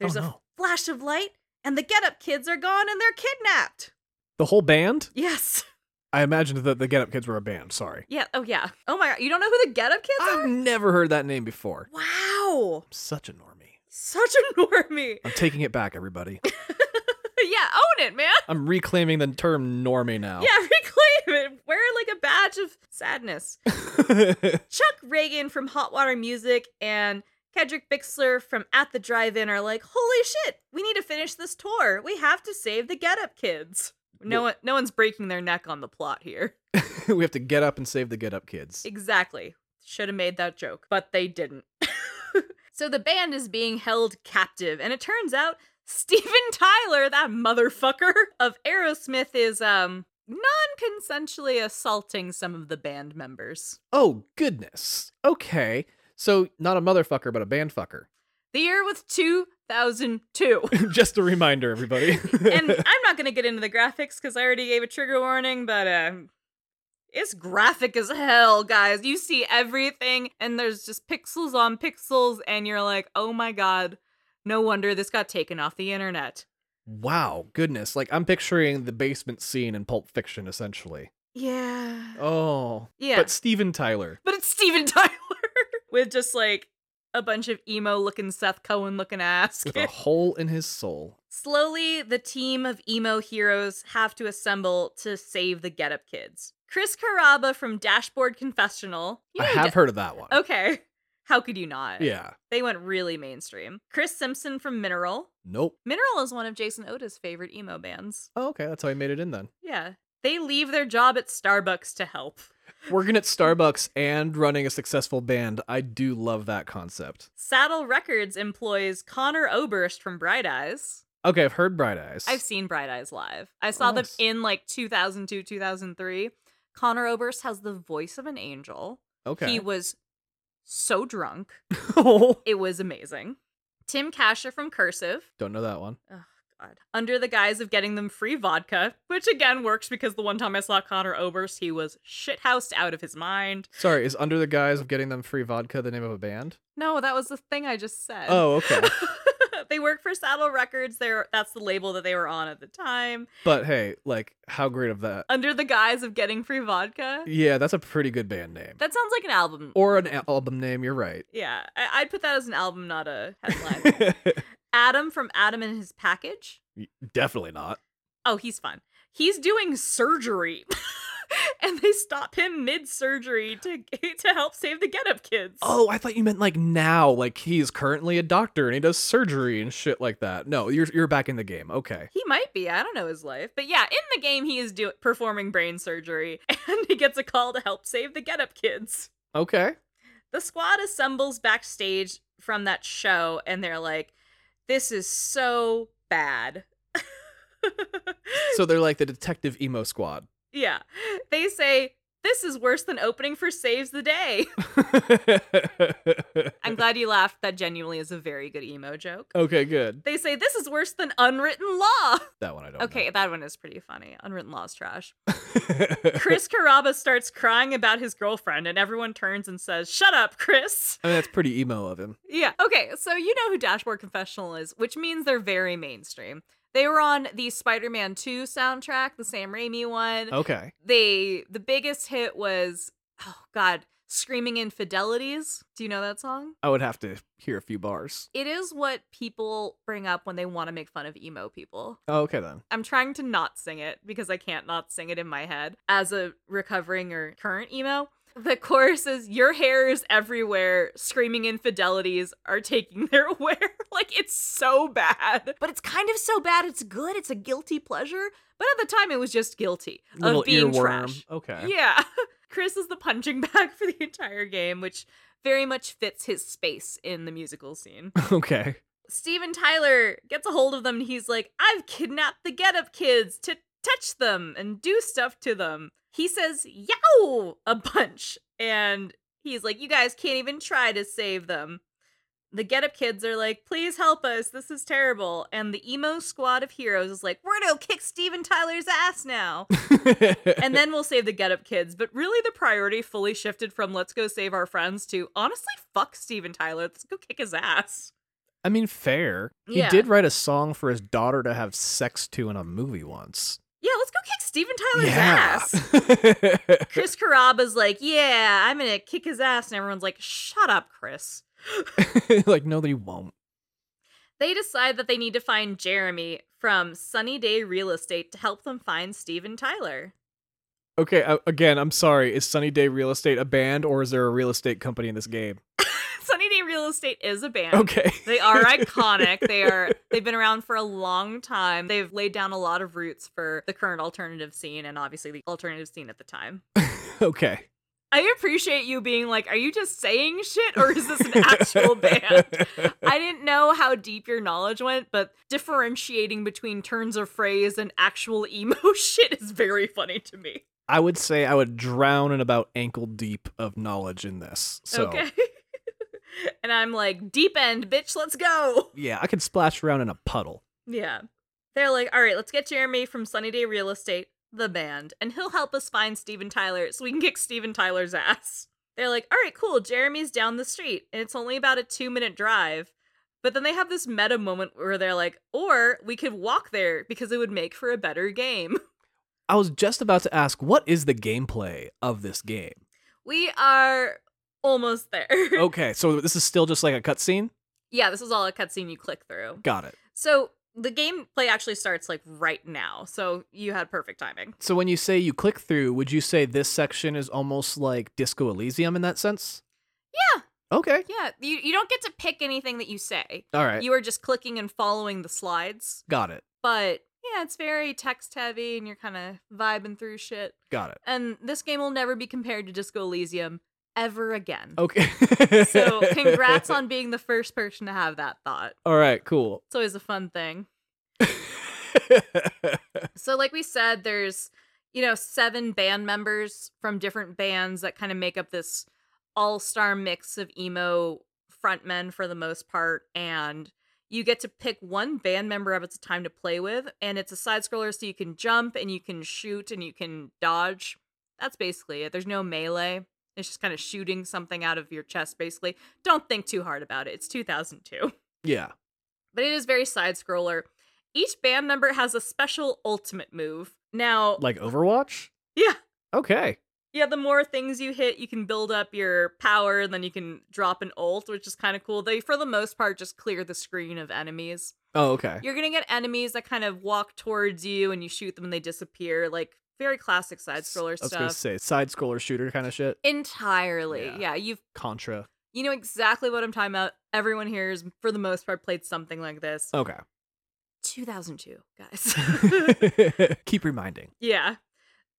There's Oh, a flash of light, and the Get Up Kids are gone and they're kidnapped. the whole band? Yes. I imagined that the Get Up Kids were a band. Sorry. Yeah. Oh, yeah. Oh my God. You don't know who the Get Up Kids are? I've never heard that name before. Wow. I'm such a normie. Such a (laughs) normie. I'm taking it back, everybody. (laughs) yeah. Own it, man. I'm reclaiming the term normie now. Yeah. (laughs) Reclaim it. Wear like a badge of sadness. Chuck Ragan from Hot Water Music and Cedric Bixler from At the Drive-In are like, "Holy shit, we need to finish this tour. We have to save the Get Up Kids." No one, no one's breaking their neck on the plot here. (laughs) we have to get up and save the Get Up Kids. Exactly. Should have made that joke, but they didn't. (laughs) so the band is being held captive, and it turns out Steven (laughs) Tyler, that motherfucker of Aerosmith, is um non-consensually assaulting some of the band members. Oh, goodness. Okay. So, not a motherfucker, but a band fucker. The year was 2002. (laughs) Just a reminder, everybody. (laughs) and (laughs) I'm not going to get into the graphics because I already gave a trigger warning, but um, it's graphic as hell, guys. You see everything, and there's just pixels on pixels, and you're like, oh my god, no wonder this got taken off the internet. Wow, goodness. Like I'm picturing the basement scene in Pulp Fiction essentially. Yeah. Oh. Yeah. But Steven Tyler. But it's Steven Tyler with just like a bunch of emo looking Seth Cohen looking ass. With a (laughs) hole in his soul. Slowly, the team of emo heroes have to assemble to save the Get Up Kids. Chris Carrabba from Dashboard Confessional. You I have Da- heard of that one. Okay. (laughs) How could you not? Yeah. They went really mainstream. Chris Simpson from Mineral. Nope. Mineral is one of Jason Oda's favorite emo bands. Oh, okay. That's how he made it in then. Yeah. They leave their job at Starbucks to help. Working at Starbucks and running a successful band. I do love that concept. Saddle Records employs Conor Oberst from Bright Eyes. Okay, I've heard Bright Eyes. I've seen Bright Eyes live. I saw them nice. in like 2002, 2003. Conor Oberst has the voice of an angel. Okay. He was so drunk. Oh. (laughs) It was amazing. Tim Kasher from Cursive. Don't know that one. God. Under the guise of getting them free vodka, which again works because the one time I saw Conor Oberst, he was shithoused out of his mind. Sorry, is Under the Guise of Getting Them Free Vodka the name of a band? No, that was the thing I just said. Oh, okay. (laughs) they work for Saddle Records. They're that's the label that they were on at the time. but hey, like, how great of that? Under the guise of getting free vodka. Yeah, that's a pretty good band name. That sounds like an album. Or an al- album name, you're right. yeah, I- I'd put that as an album, not a (laughs) headline. Adam from Adam and His Package. Definitely not. Oh, he's fun. He's doing surgery. (laughs) and they stop him mid surgery to (laughs) to help save the Get Up Kids. Oh, I thought you meant like now, like he's currently a doctor and he does surgery and shit like that. No, you're you're back in the game. Okay. He might be. I don't know his life. But yeah, in the game he is do- performing brain surgery (laughs) and he gets a call to help save the Get Up Kids. Okay. The squad assembles backstage from that show and they're like, "This is so bad." (laughs) So they're like the detective emo squad. yeah. They say, "This is worse than opening for Saves the Day." (laughs) I'm glad you laughed. That genuinely is a very good emo joke. okay, good. They say this is worse than unwritten law. That one I don't Okay, that one is pretty funny. Unwritten law is trash. (laughs) Chris Carrabba starts crying about his girlfriend, and everyone turns and says, Shut up, Chris. I mean, that's pretty emo of him. Yeah. Okay, so you know who Dashboard Confessional is, which means they're very mainstream. They were on the Spider-Man 2 soundtrack, the Sam Raimi one. Okay. They the biggest hit was oh god, Screaming Infidelities. Do you know that song? I would have to hear a few bars. It is what people bring up when they want to make fun of emo people. Oh, okay then. I'm trying to not sing it because I can't not sing it in my head as a recovering or current emo. The chorus is Your hair is everywhere, screaming infidelities are taking their (laughs) wear. like it's so bad. But it's kind of so bad it's good. It's a guilty pleasure. But at the time it was just guilty Little of being earworm. trash. Okay. Yeah. (laughs) Chris is the punching (laughs) bag for the entire game, which very much fits his space in the musical scene. Okay. Steven Tyler gets a hold of them and he's like, I've kidnapped the Get Up kids to touch them and do stuff to them. He says, yow, a bunch. And he's like, You guys can't even try to save them. The Get Up kids are like, Please help us. This is terrible. And the emo squad of heroes is like, We're gonna kick Steven Tyler's ass now. (laughs) and then we'll save the Get Up kids. But really, the priority fully shifted from let's go save our friends to honestly, fuck Steven Tyler. Let's go kick his ass. I mean, fair. Yeah. He did write a song for his daughter to have sex to in a movie once. Yeah, let's go kick Steven Tyler's ass. (laughs) Chris Carrabba's like, yeah, I'm gonna kick his ass, and everyone's like, shut up, Chris. (laughs) like, no, they won't. They decide that they need to find Jeremy from Sunny Day Real Estate to help them find Steven Tyler. Okay, uh, again, I'm sorry. Is Sunny Day Real Estate a band or is there a real estate company in this game? Sunny Day Real Estate is a band. Okay. They are (laughs) iconic. They are they've been around for a long time. They've laid down a lot of roots for the current alternative scene and obviously the alternative scene at the time. (laughs) okay. I appreciate you being like, are you just saying shit or is this an actual (laughs) band? I didn't know how deep your knowledge went, but differentiating between turns of phrase and actual emo shit is very funny to me. I would say I would drown in about ankle deep of knowledge in this. So, Okay. (laughs) and I'm like, deep end, bitch, let's go. (laughs) yeah, I could splash around in a puddle. Yeah. They're like, all right, let's get Jeremy from Sunny Day Real Estate, the band, and he'll help us find Steven Tyler so we can kick Steven Tyler's ass. (laughs) They're like, all right, cool. Jeremy's down the street, and it's only about a two minute drive. But then they have this meta moment where they're like, or we could walk there because it would make for a better game. I was just about to ask, what is the gameplay of this game? We are almost there. (laughs) Okay, so this is still just like a cutscene. yeah, this is all a cutscene you click through. Got it. So the gameplay actually starts like right now. So you had perfect timing. So when you say you click through, would you say this section is almost like Disco Elysium in that sense? Yeah. Okay. Yeah, you, you don't get to pick anything that you say. All right. You are just clicking and following the slides. Got it. But yeah, it's very text heavy and you're kind of vibing through shit. Got it. And this game will never be compared to Disco Elysium ever again. Okay. So (laughs) congrats on being the first person to have that thought. All right, cool. It's always a fun thing. (laughs) So, like we said, there's, you know, seven band members from different bands that kind of make up this all star mix of emo frontmen for the most part. And you get to pick one band member at a time to play with. And it's a side scroller, so you can jump and you can shoot and you can dodge. That's basically it. There's no melee. It's just kind of shooting something out of your chest, basically. Don't think too hard about it. It's 2002 yeah. but it is very side scroller. Each band member has a special ultimate move. Now, Like Overwatch? yeah, Okay. yeah, the more things you hit, you can build up your power, and then you can drop an ult, which is kind of cool. They, for the most part, just clear the screen of enemies. Oh, okay. You're gonna get enemies that kind of walk towards you, and you shoot them, and they disappear. Like very classic side scroller I was gonna stuff. say side scroller shooter kind of shit. Entirely, Yeah. yeah. You've Contra. you know exactly what I'm talking about. Everyone here is, for the most part, played something like this. Okay. 2002, guys. (laughs) (laughs) Keep reminding. Yeah.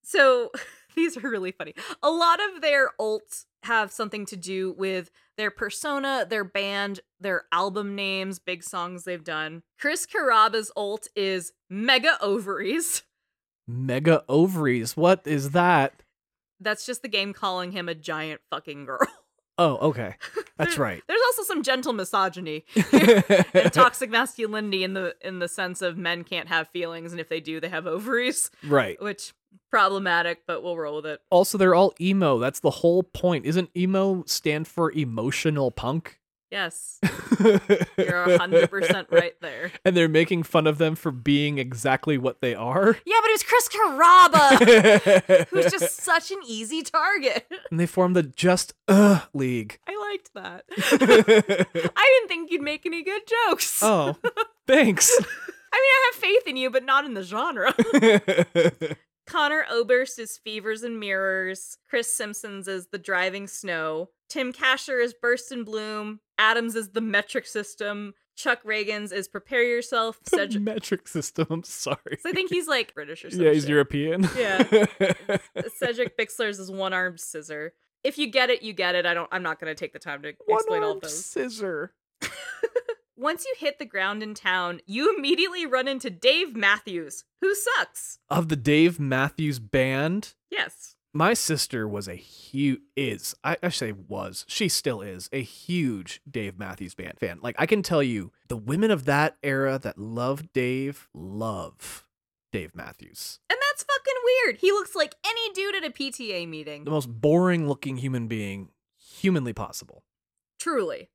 So (laughs) these are really funny. A lot of their ults have something to do with their persona, their band, their album names, big songs they've done. Chris Carrabba's ult is Mega Ovaries. Mega ovaries. What is that? That's just the game calling him a giant fucking girl. (laughs) Oh, okay. That's right. There's also some gentle misogyny (laughs) and toxic masculinity in the in the sense of men can't have feelings and if they do they have ovaries, right. which problematic, but we'll roll with it. Also, they're all emo. That's the whole point. Isn't emo stand for emotional punk? Yes. (laughs) You're 100% right there. (laughs) and they're making fun of them for being exactly what they are. Yeah, but it was Chris Carrabba, (laughs) who's just such an easy target. and they form the Just Uh League. I liked that. I didn't think you'd make any good jokes. oh, thanks. I mean, I have faith in you, but not in the genre. Conor Oberst is Fevers and Mirrors. Chris Simpsons is The Driving Snow. Tim Kasher is Burst and Bloom. Adams is The Metric System. Chuck Ragan's is Prepare Yourself. Cedric. metric system. I'm sorry. So I think he's like British or (laughs) something. yeah, he's European. Yeah. (laughs) Cedric Bixler's is one armed scissor. If you get it, you get it. I don't. I'm not going to take the time to One explain all those. scissor. (laughs) Once you hit the ground in town, you immediately run into Dave Matthews, who sucks. Of the Dave Matthews Band, Yes. My sister was a huge is I, I say was she still is a huge Dave Matthews Band fan. Like I can tell you, the women of that era that love Dave love Dave Matthews. And that's fucking weird. He looks like any dude at a PTA meeting. The most boring looking human being humanly possible. Truly.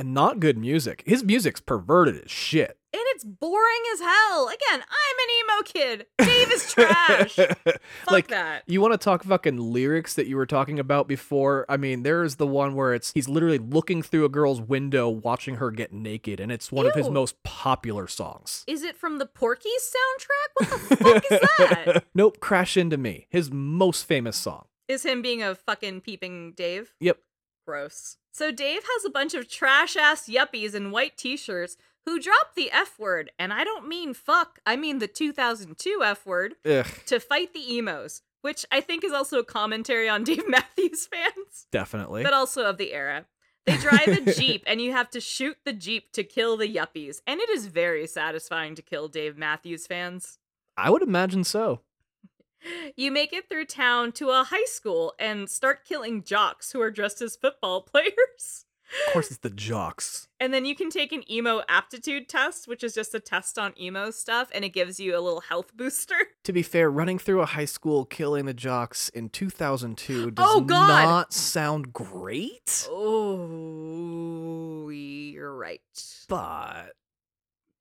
And not good music. His music's perverted as shit. And it's boring as hell. Again, I'm an emo kid. Dave is trash. (laughs) Fuck like that. You want to talk fucking lyrics that you were talking about before? I mean, there's the one where it's he's literally looking through a girl's window watching her get naked, and it's one of his most popular songs. Is it from the Porky's soundtrack? What the fuck is that? (laughs) nope, Crash Into Me, his most famous song. Is him being a fucking peeping Dave? Yep. Gross. So Dave has a bunch of trash ass yuppies in white t shirts who drop the F word, and I don't mean fuck, I mean the 2002 F word, Ugh, to fight the emos, which I think is also a commentary on (laughs) Dave Matthews fans, definitely. but also of the era. They drive a Jeep, and you have to shoot the Jeep to kill the yuppies, and it is very satisfying to kill Dave Matthews fans. I would imagine so. You make it through town to a high school and start killing jocks who are dressed as football (laughs) players. Of course, it's the jocks. And then you can take an emo aptitude test, which is just a test on emo stuff, and it gives you a little health (laughs) booster. To be fair, running through a high school killing the jocks in 2002 does Oh, God. not sound great. Oh, you're right. But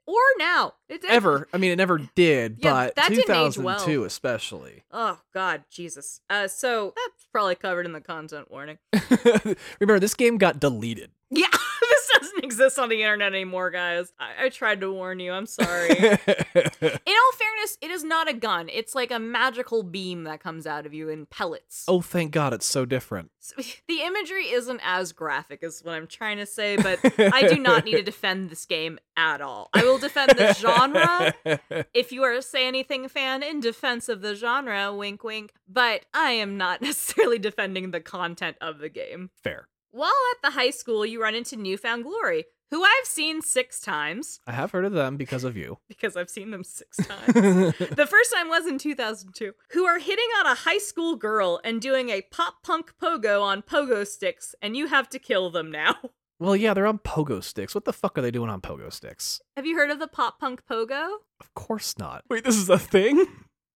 Or now. It did- ever, I mean, it never did. Yeah, but that didn't age 2002 well. especially. Oh, God, Jesus. Uh, so that's probably covered in the content warning. (laughs) Remember, this game got deleted. Yeah, (laughs) exist on the internet anymore, guys. I, I tried to warn you. I'm sorry. (laughs) In all fairness, it is not a gun. It's like a magical beam that comes out of you in pellets. oh, thank God, it's so different. So, (laughs) the imagery isn't as graphic as what I'm trying to say, but (laughs) I do not need to defend this game at all. I will defend the genre if you are a Say Anything fan in defense of the genre, wink wink, but I am not necessarily defending the content of the game. Fair. While at the high school, you run into Newfound Glory, who I've seen six times I have heard of them because of you. (laughs) because I've seen them six (laughs) times. the first time was in 2002, who are hitting on a high school girl and doing a pop punk pogo on pogo sticks, and you have to kill them now. (laughs) well, yeah, they're on pogo sticks. What the fuck are they doing on pogo sticks? Have you heard of the pop punk pogo? Of course not. Wait, this is a thing?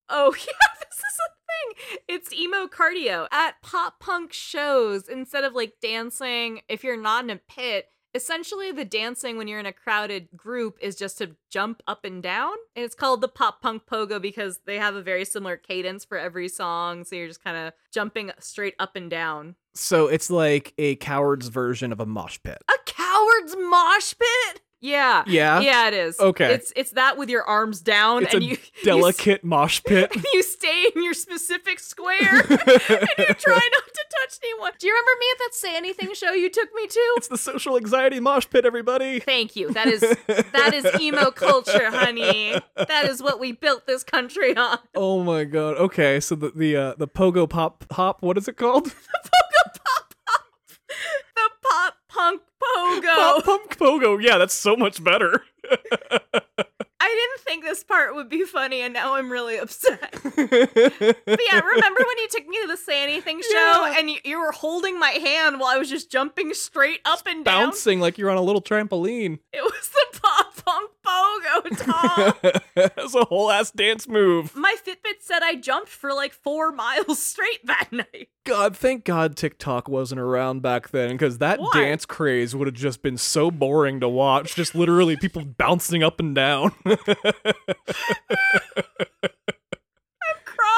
Oh, yeah, this is a thing. It's emo cardio at pop punk shows. Instead of like dancing, if you're not in a pit, essentially the dancing when you're in a crowded group is just to jump up and down. And it's called the pop punk pogo because they have a very similar cadence for every song. So you're just kind of jumping straight up and down. So it's like a coward's version of a mosh pit. A coward's mosh pit? Yeah. Yeah? Yeah, it is. Okay. It's it's that with your arms down It's and a you (laughs) you delicate mosh pit. (laughs) you stay in your specific square (laughs) and you try not to touch anyone. Do you remember me at that Say Anything show you took me to? it's the social anxiety mosh pit, everybody. Thank you. That is that is emo culture, honey. That is what we built this country on. Oh my god. Okay, so the the uh, the pogo pop hop, what is it called? The pogo pop pop. The pop punk pogo. Pop punk pogo. Yeah, that's so much better. I didn't think this part would be funny and now I'm really upset. (laughs) But yeah, remember when you took me to the Say Anything show Yeah. and you, you were holding my hand while I was just jumping straight up and down? Bouncing like you're on a little trampoline. It was the pop punk pogo, Tom. (laughs) That's a whole ass dance move. My Fitbit said I jumped for like four miles (laughs) straight that night. God, thank God TikTok wasn't around back then because that Why? dance craze would have just been so boring to watch. Just literally people (laughs) bouncing up and down.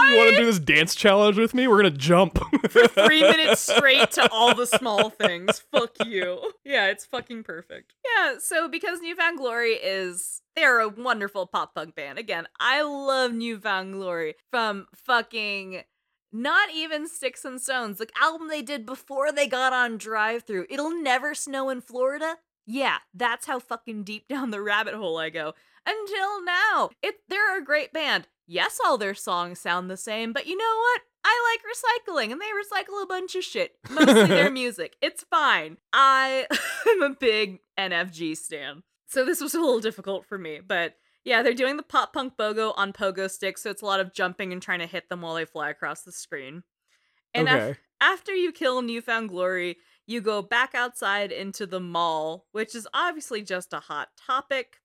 You want to do this dance challenge with me? We're gonna jump. (laughs) for three minutes straight to all the small things. Fuck you. Yeah, it's fucking perfect. Yeah, so because Newfound Glory is they're a wonderful pop punk band. Again, I love Newfound Glory from fucking not even Sticks and Stones, the album they did before they got on Drive Through. It'll never snow in Florida. Yeah, that's how fucking deep down the rabbit hole I go. Until now, it they're a great band. Yes, all their songs sound the same, but you know what? I like recycling, and they recycle a bunch of shit. Mostly their (laughs) music. It's fine. I (laughs) am a big NFG stan, so this was a little difficult for me. But yeah, they're doing the pop punk bogo on pogo sticks, so it's a lot of jumping and trying to hit them while they fly across the screen. And af- okay. after you kill Newfound Glory, you go back outside into the mall, which is obviously just a hot topic.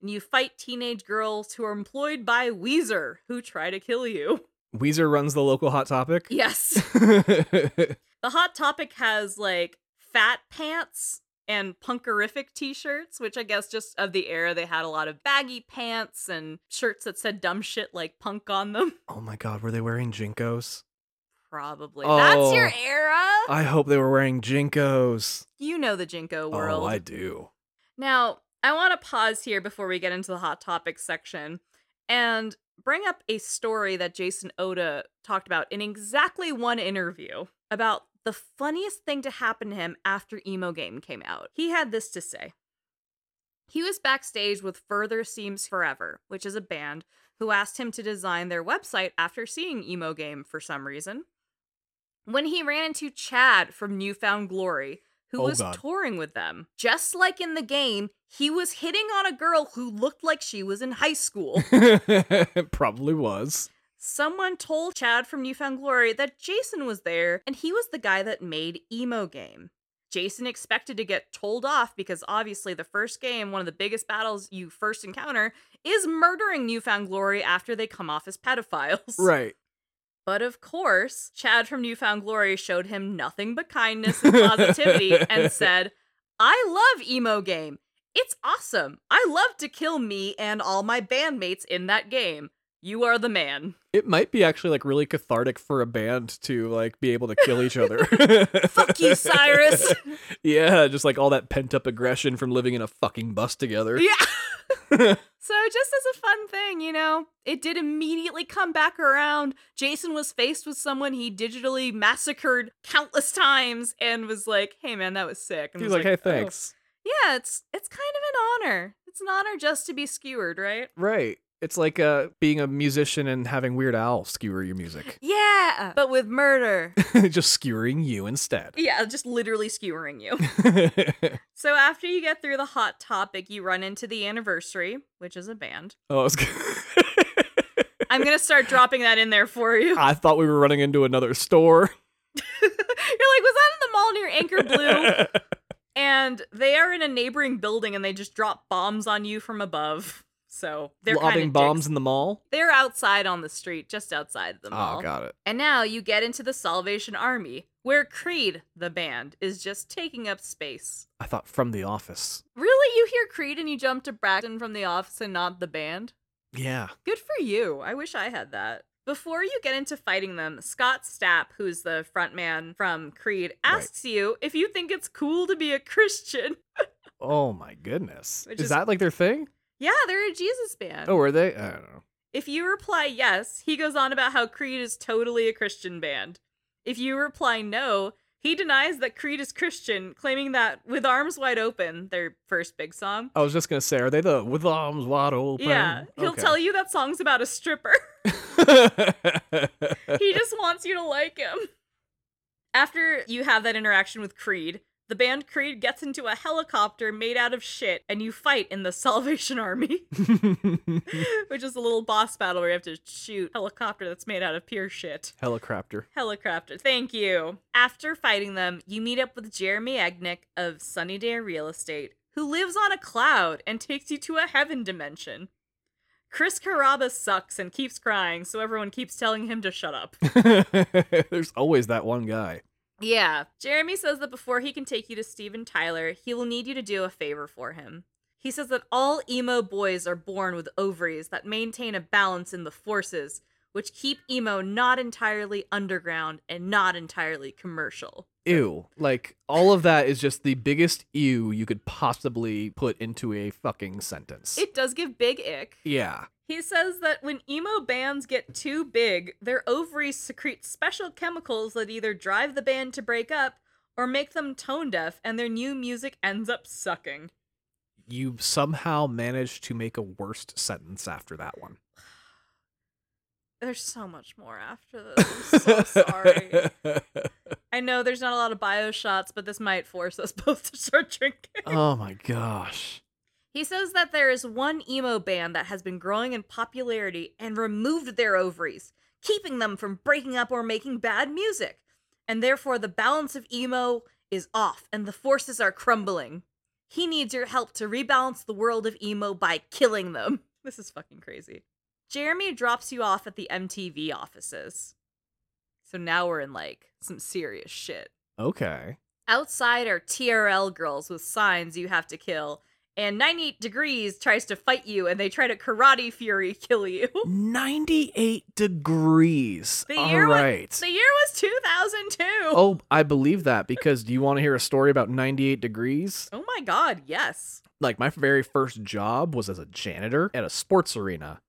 And you fight teenage girls who are employed by Weezer, who try to kill you. Weezer runs the local hot topic. Yes. (laughs) the hot topic has like fat pants and punkerific t-shirts, which I guess just of the era they had a lot of baggy pants and shirts that said dumb shit like punk on them. (laughs) oh my god, were they wearing JNCOs? Probably. That's oh, your Oh. era. I hope they were wearing JNCOs. you know the JNCO world. Oh, I do. Now, I want to pause here before we get into the hot topics section and bring up a story that Jason Oda talked about in exactly one interview about the funniest thing to happen to him after Emo Game came out. He had this to say. He was backstage with Further Seems Forever, which is a band who asked him to design their website after seeing Emo Game for some reason. When he ran into Chad from Newfound Glory, who Oh, was God. touring with them. Just like in the game, he was hitting on a girl who looked like she was in high school. (laughs) Probably was. Someone told Chad from Newfound Glory that Jason was there and he was the guy that made Emo Game. Jason expected to get told off because obviously the first game, one of the biggest battles you first encounter, is murdering Newfound Glory after they come off as pedophiles. Right. But of course, Chad from Newfound Glory showed him nothing but kindness and (laughs) positivity and said, I love emo game. It's awesome. I love to kill me and all my bandmates in that game. You are the man. It might be actually like really cathartic for a band to like be able to kill each other. (laughs) Fuck you, Cyrus. (laughs) yeah, just like all that pent up aggression from living in a fucking bus together. Yeah. (laughs) so just as a fun thing, you know, it did immediately come back around. Jason was faced with someone he digitally massacred countless times and was like, "Hey man, that was sick." And He was like, "Hey, "Oh." thanks." Yeah, it's it's kind of an honor. It's an honor just to be skewered, right? Right. It's like uh, being a musician and having Weird Al skewer your music. Yeah, but with murder. (laughs) just skewering you instead. yeah, just literally skewering you. (laughs) So after you get through the hot topic, you run into the anniversary, which is a band. oh, I, was... (laughs) I'm gonna start dropping that in there for you. I thought we were running into another store. You're like, was that in the mall near Anchor Blue? and they are in a neighboring building and they just drop bombs on you from above. So they're Lobbing bombs in the mall. They're outside on the street, just outside the ah, mall. Oh, got it. And now you get into the Salvation Army, where Creed, the band, is just taking up space. I thought from the office. Really? You hear Creed and you jump to Bratton from the office and not the band? Yeah. Good for you. I wish I had that. Before you get into fighting them, Scott Stapp, who's the frontman from Creed, asks you if you think it's cool to be a Christian. (laughs) Oh my goodness. Is, is- that like their thing? Yeah, they're a Jesus band. Oh, are they? I don't know. If you reply yes, he goes on about how Creed is totally a Christian band. If you reply no, he denies that Creed is Christian, claiming that With Arms Wide Open, their first big song, I was just gonna say, are they the with arms wide open? yeah, he'll tell you that song's about a stripper. (laughs) (laughs) he just wants you to like him. After you have that interaction with Creed, the band Creed gets into a helicopter made out of shit and you fight in the (laughs) Salvation Army, (laughs) which is a little boss battle where you have to shoot a helicopter that's made out of pure shit. Helicopter. Helicopter. Thank you. After fighting them, you meet up with Jeremy Enigk of Sunny Day Real Estate, who lives on a cloud and takes you to a heaven dimension. Chris Carrabba sucks and keeps crying, so everyone keeps telling him to shut up. (laughs) There's always that one guy. Yeah. Jeremy says that before he can take you to Steven Tyler, he will need you to do a favor for him. He says that all emo boys are born with ovaries that maintain a balance in the forces, which keep emo not entirely underground and not entirely commercial. Ew. Like all of that is just the biggest ew you could possibly put into a fucking sentence. It does give big ick. yeah. He says that when emo bands get too big, their ovaries secrete special chemicals that either drive the band to break up or make them tone deaf, and their new music ends up sucking. You somehow managed to make a worst sentence after that one. There's so much more after this. I'm so (laughs) sorry. I know there's not a lot of bio shots, but this might force us (laughs) both to start drinking. oh my gosh. He says that there is one emo band that has been growing in popularity and removed their ovaries, keeping them from breaking up or making bad music. And therefore, the balance of emo is off and the forces are crumbling. He needs your help to rebalance the world of emo by killing them. (laughs) This is fucking crazy. Jeremy drops you off at the MTV offices. So now we're in like some serious shit. Okay. Outside are TRL girls with signs you have to kill, and 98 Degrees tries to fight you and they try to karate fury (laughs) kill you. 98 degrees. The All year right. was the year was 2002. Oh, I believe that because do you want to hear a story about 98 degrees? Oh my god, yes. Like my very first job was as a janitor at a sports arena.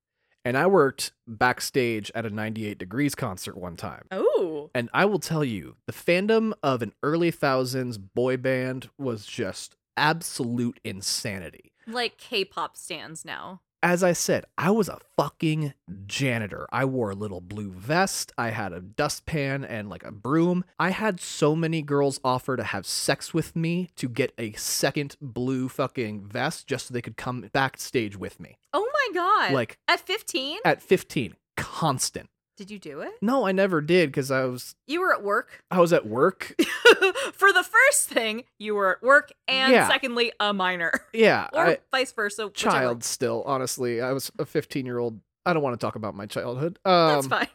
And I worked backstage at a 98 degrees concert one time. Oh. And I will tell you, the fandom of an early thousands boy band was just absolute insanity. Like K-pop stands now. As I said, I was a fucking janitor. I wore a little blue vest. I had a dustpan and like a broom. I had so many girls offer to have sex with me to get a second blue fucking vest just so they could come backstage with me. Oh my god. Like at 15? at 15, constant. Did you do it? No, I never did because I was You were at work. I was at work. (laughs) For the first thing, you were at work, and Yeah. secondly, a minor, Yeah, (laughs) or I, vice versa. whichever. child still. Honestly, I was a 15 year old. I don't want to talk about my childhood. Um, That's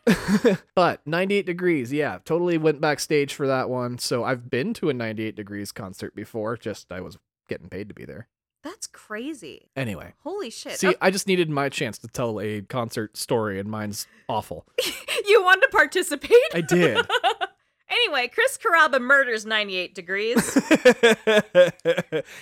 fine. (laughs) but 98 degrees, yeah, totally went backstage for that one. So I've been to a 98 degrees concert before. Just I was getting paid to be there. That's crazy. Anyway, Holy shit. see, I just needed my chance to tell a concert story, and mine's awful. (laughs) you wanted to participate? I did. (laughs) anyway, Chris Carrabba murders 98 degrees.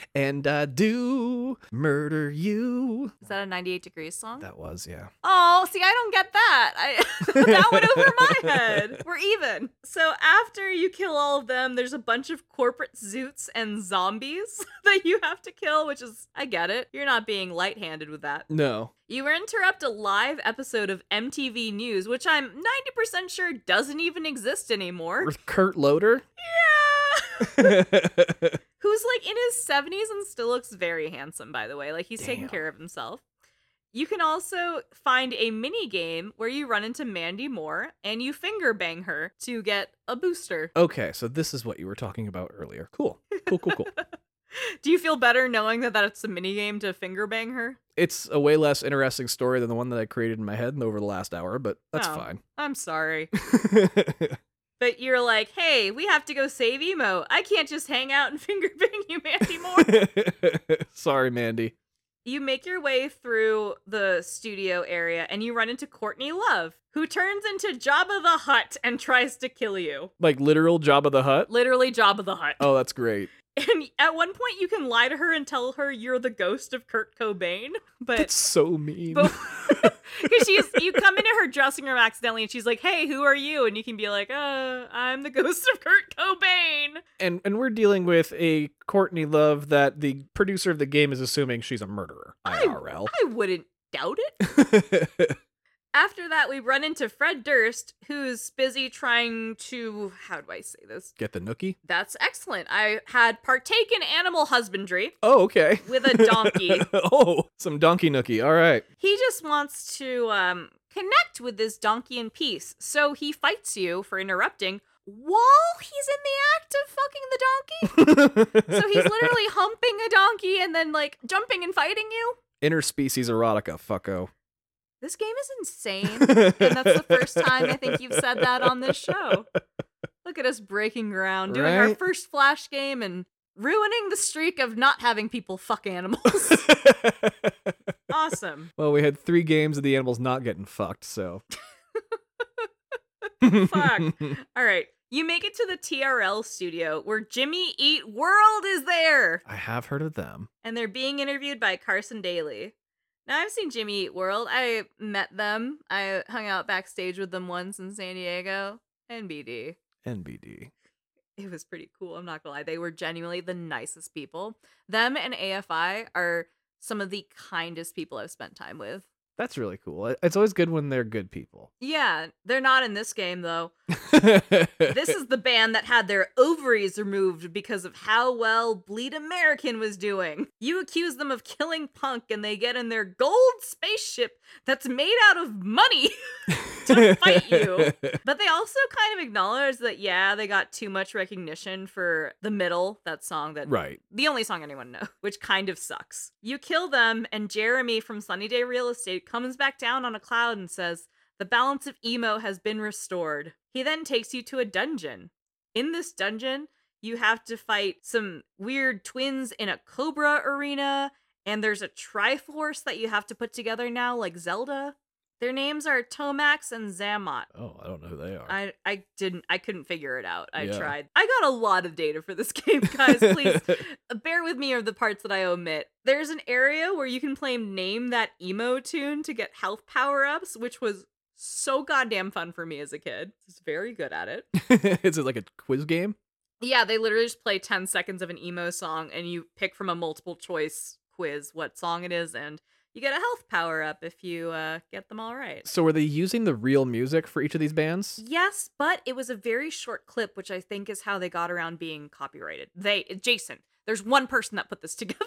(laughs) and I do murder you. Is that a 98 degrees song? That was, yeah. Oh, see, I don't get that. I (laughs) that went over my (laughs) head. We're even. So after you kill all of them, there's a bunch of corporate zoots and zombies that you have to kill, which is I get it. You're not being light-handed with that. No. You interrupt a live episode of MTV News, which I'm 90% sure doesn't even exist anymore. With Kurt Loder? Yeah. (laughs) (laughs) Who's like in his 70s and still looks very handsome, by the way. Like he's taking care of himself. You can also find a mini game where you run into Mandy Moore and you finger bang her to get a booster. okay, so this is what you were talking about earlier. Cool. Cool, cool, cool. (laughs) (laughs) Do you feel better knowing that that's a mini game to finger bang her? it's a way less interesting story than the one that I created in my head over the last hour, but that's Oh. fine. I'm sorry. (laughs) But you're like, hey, we have to go save Emo. I can't just hang out and (laughs) finger bang you, Mandy Moore. Sorry, Mandy. You make your way through the studio area and you run into Courtney Love, who turns into Jabba the Hutt and tries to kill you. Like literal Jabba the Hutt? Literally Jabba the Hutt. Oh, that's great. (laughs) And at one point you can lie to her and tell her you're the ghost of Kurt Cobain, but That's so mean. because (laughs) (laughs) she's you come into her dressing room accidentally and she's like, "Hey, who are you?" and you can be like, "Uh, I'm the ghost of Kurt Cobain." and and we're dealing with a Courtney Love that the producer of the game is assuming she's a murderer. I- IRL. I wouldn't doubt it. After that, we run into Fred Durst, who's busy trying to how do I say this? Get the nookie? That's excellent. I had partaken animal husbandry Oh, okay. with a donkey. (laughs) oh, some donkey nookie. All right. he just wants to um, connect with this donkey in peace. So he fights you for interrupting while he's in the act of fucking the donkey. (laughs) So he's literally humping a donkey and then like jumping and fighting you. Interspecies erotica, fucko. This game is insane. And that's the first time I think you've said that on this show. Look at us breaking ground, doing our first flash game and ruining the streak of not having people fuck animals. (laughs) awesome. well, we had three games of the animals not getting fucked, so. Fuck. (laughs) All right. You make it to the TRL studio where Jimmy Eat World is there. I have heard of them. And they're being interviewed by Carson Daly. Now, I've seen Jimmy Eat World. I met them. I hung out backstage with them once in San Diego. NBD. NBD. It was pretty cool. I'm not gonna lie. They were genuinely the nicest people. Them and AFI are some of the kindest people I've spent time with. That's really cool. It's always good when they're good people. Yeah, they're not in this game though. (laughs) This is the band that had their ovaries removed because of how well Bleed American was doing. You accuse them of killing Punk and they get in their gold spaceship that's made out of money (laughs) to fight you. (laughs) But they also kind of acknowledge that, yeah, they got too much recognition for the middle, that song that right. the only song anyone knows, which kind of sucks. You kill them, and Jeremy from Sunny Day Real Estate comes back down on a cloud and says, The balance of emo has been restored. He then takes you to a dungeon. In this dungeon, you have to fight some weird twins in a Cobra arena, and there's a Triforce that you have to put together now, like Zelda. Their names are Tomax and Xamot. Oh, I don't know who they are. I I didn't I couldn't figure it out. I Yeah. tried. I got a lot of data for this (laughs) game, guys. Please (laughs) bear with me of the parts that I omit. There's an area where you can play name that emo tune to get health power ups, which was so goddamn fun for me as a kid. I was very good at it. (laughs) is it like a quiz game? Yeah, they literally just play 10 seconds of an emo song and you pick from a multiple choice quiz what song it is and you get a health power up if you uh, get them all right. So were they using the real music for each of these bands? Yes, but it was a very short clip, which I think is how they got around being copyrighted. They, Jason, there's one person that put this (laughs) together.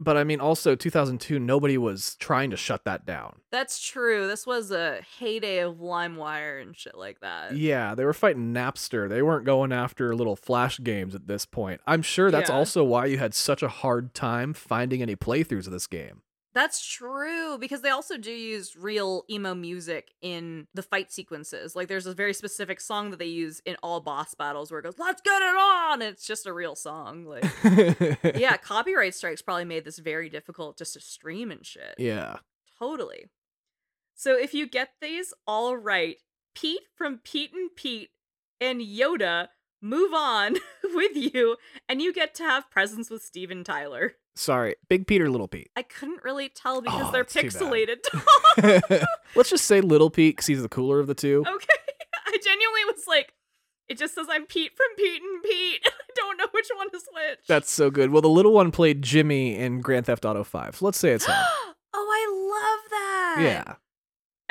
But I mean, also 2002, nobody was trying to shut that down. That's true. This was a heyday of LimeWire and shit like that. Yeah, they were fighting Napster. They weren't going after little flash games at this point. I'm sure that's Yeah. also why you had such a hard time finding any playthroughs of this game. That's true because they also do use real emo music in the fight sequences. Like there's a very specific song that they use in all boss battles where it goes, "Let's get it on." It's just a real song. Like yeah, (laughs) copyright strikes probably made this very difficult just to stream and shit. Yeah. Totally. So if you get these all right, Pete from Pete and Pete and Yoda move on (laughs) with you, and you get to have presents with Steven Tyler. Sorry, Big Pete or Little Pete? I couldn't really tell because Oh, they're that's too bad. pixelated. (laughs) (laughs) Let's just say Little Pete because he's the cooler of the two. okay. (laughs) I genuinely was like, it just says I'm Pete from Pete and Pete. I don't know which one is which. That's so good. Well, the little one played Jimmy in Grand Theft Auto 5. So let's say it's him. (gasps) oh, I love that. yeah.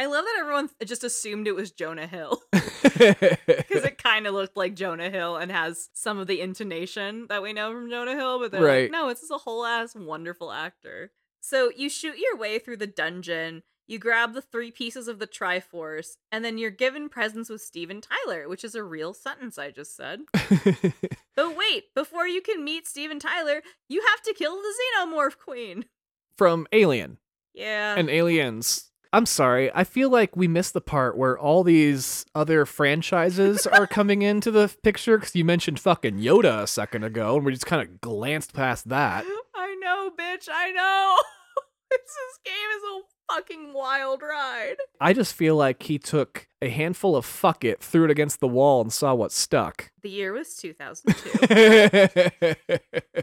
I love that everyone just assumed it was Jonah Hill. (laughs) because it (laughs) kind of looked like Jonah Hill and has some of the intonation that we know from Jonah Hill, but they're Right. like, no, it's just a whole ass wonderful actor. So you shoot your way through the dungeon, you grab the three pieces of the Triforce, and then you're given presents with Steven Tyler, which is a real sentence I just said. (laughs) But wait, before you can meet Steven Tyler, you have to kill the Xenomorph Queen. From Alien Yeah. and Aliens. I'm sorry. I feel like we missed the part where all these other franchises (laughs) are coming into the picture because you mentioned fucking Yoda a second ago, and we just kind of glanced past that. I know, bitch, I know. (laughs) this game is a fucking wild ride. I just feel like he took a handful of fuck it, threw it against the wall, and saw what stuck. The year was 2002.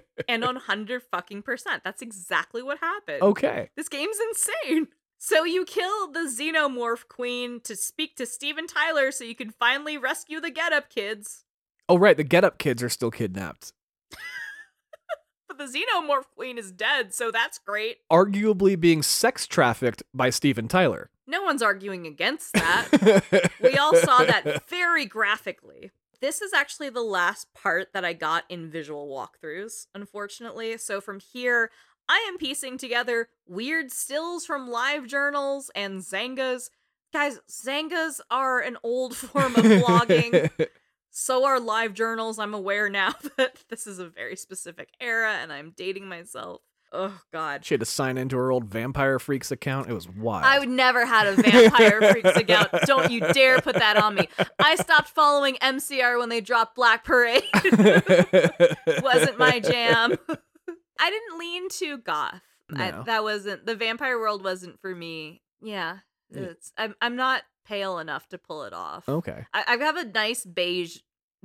(laughs) and on 100 fucking percent. That's exactly what happened. okay. This game's insane. So you kill the Xenomorph Queen to speak to Steven Tyler so you can finally rescue the Get Up kids. Oh, right. The Get Up kids are still kidnapped. (laughs) But the Xenomorph Queen is dead, so that's great. Arguably being sex trafficked by Steven Tyler. No one's arguing against that. (laughs) we all saw that very graphically. This is actually the last part that I got in visual walkthroughs, unfortunately. So from here, I am piecing together weird stills from live journals and Xangas. Guys, Xangas are an old form of blogging. (laughs) So are live journals. I'm aware now (laughs) that this is a very specific era and I'm dating myself. Oh, God. She had to sign into her old Vampire Freaks account. It was wild. I would never had a Vampire Freaks account. Don't you dare put that on me. I stopped following MCR when they dropped Black Parade. (laughs) wasn't my jam. I didn't lean too goth. I, that wasn't the vampire world wasn't for me. Yeah, Yeah. it's I'm I'm not pale enough to pull it off. okay. I, I have a nice beige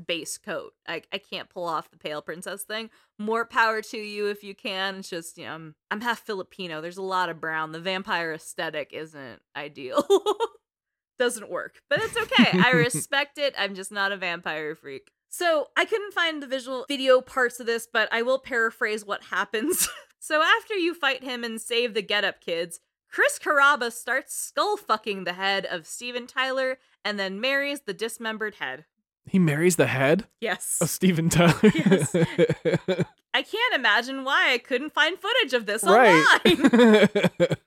base coat. I I can't pull off the pale princess thing. More power to you if you can. It's just you know I'm I'm half Filipino. There's a lot of brown. The vampire aesthetic isn't ideal. (laughs) Doesn't work, but it's okay. I (laughs) respect it. I'm just not a vampire freak. So I couldn't find the visual video parts of this, but I will paraphrase what happens. (laughs) so after you fight him and save the Get Up kids, Chris Carrabba starts skull fucking the head of Steven Tyler and then marries the dismembered head. He marries the head Yes. of Steven Tyler. (laughs) Yes. (laughs) I can't imagine why I couldn't find footage of this right. online.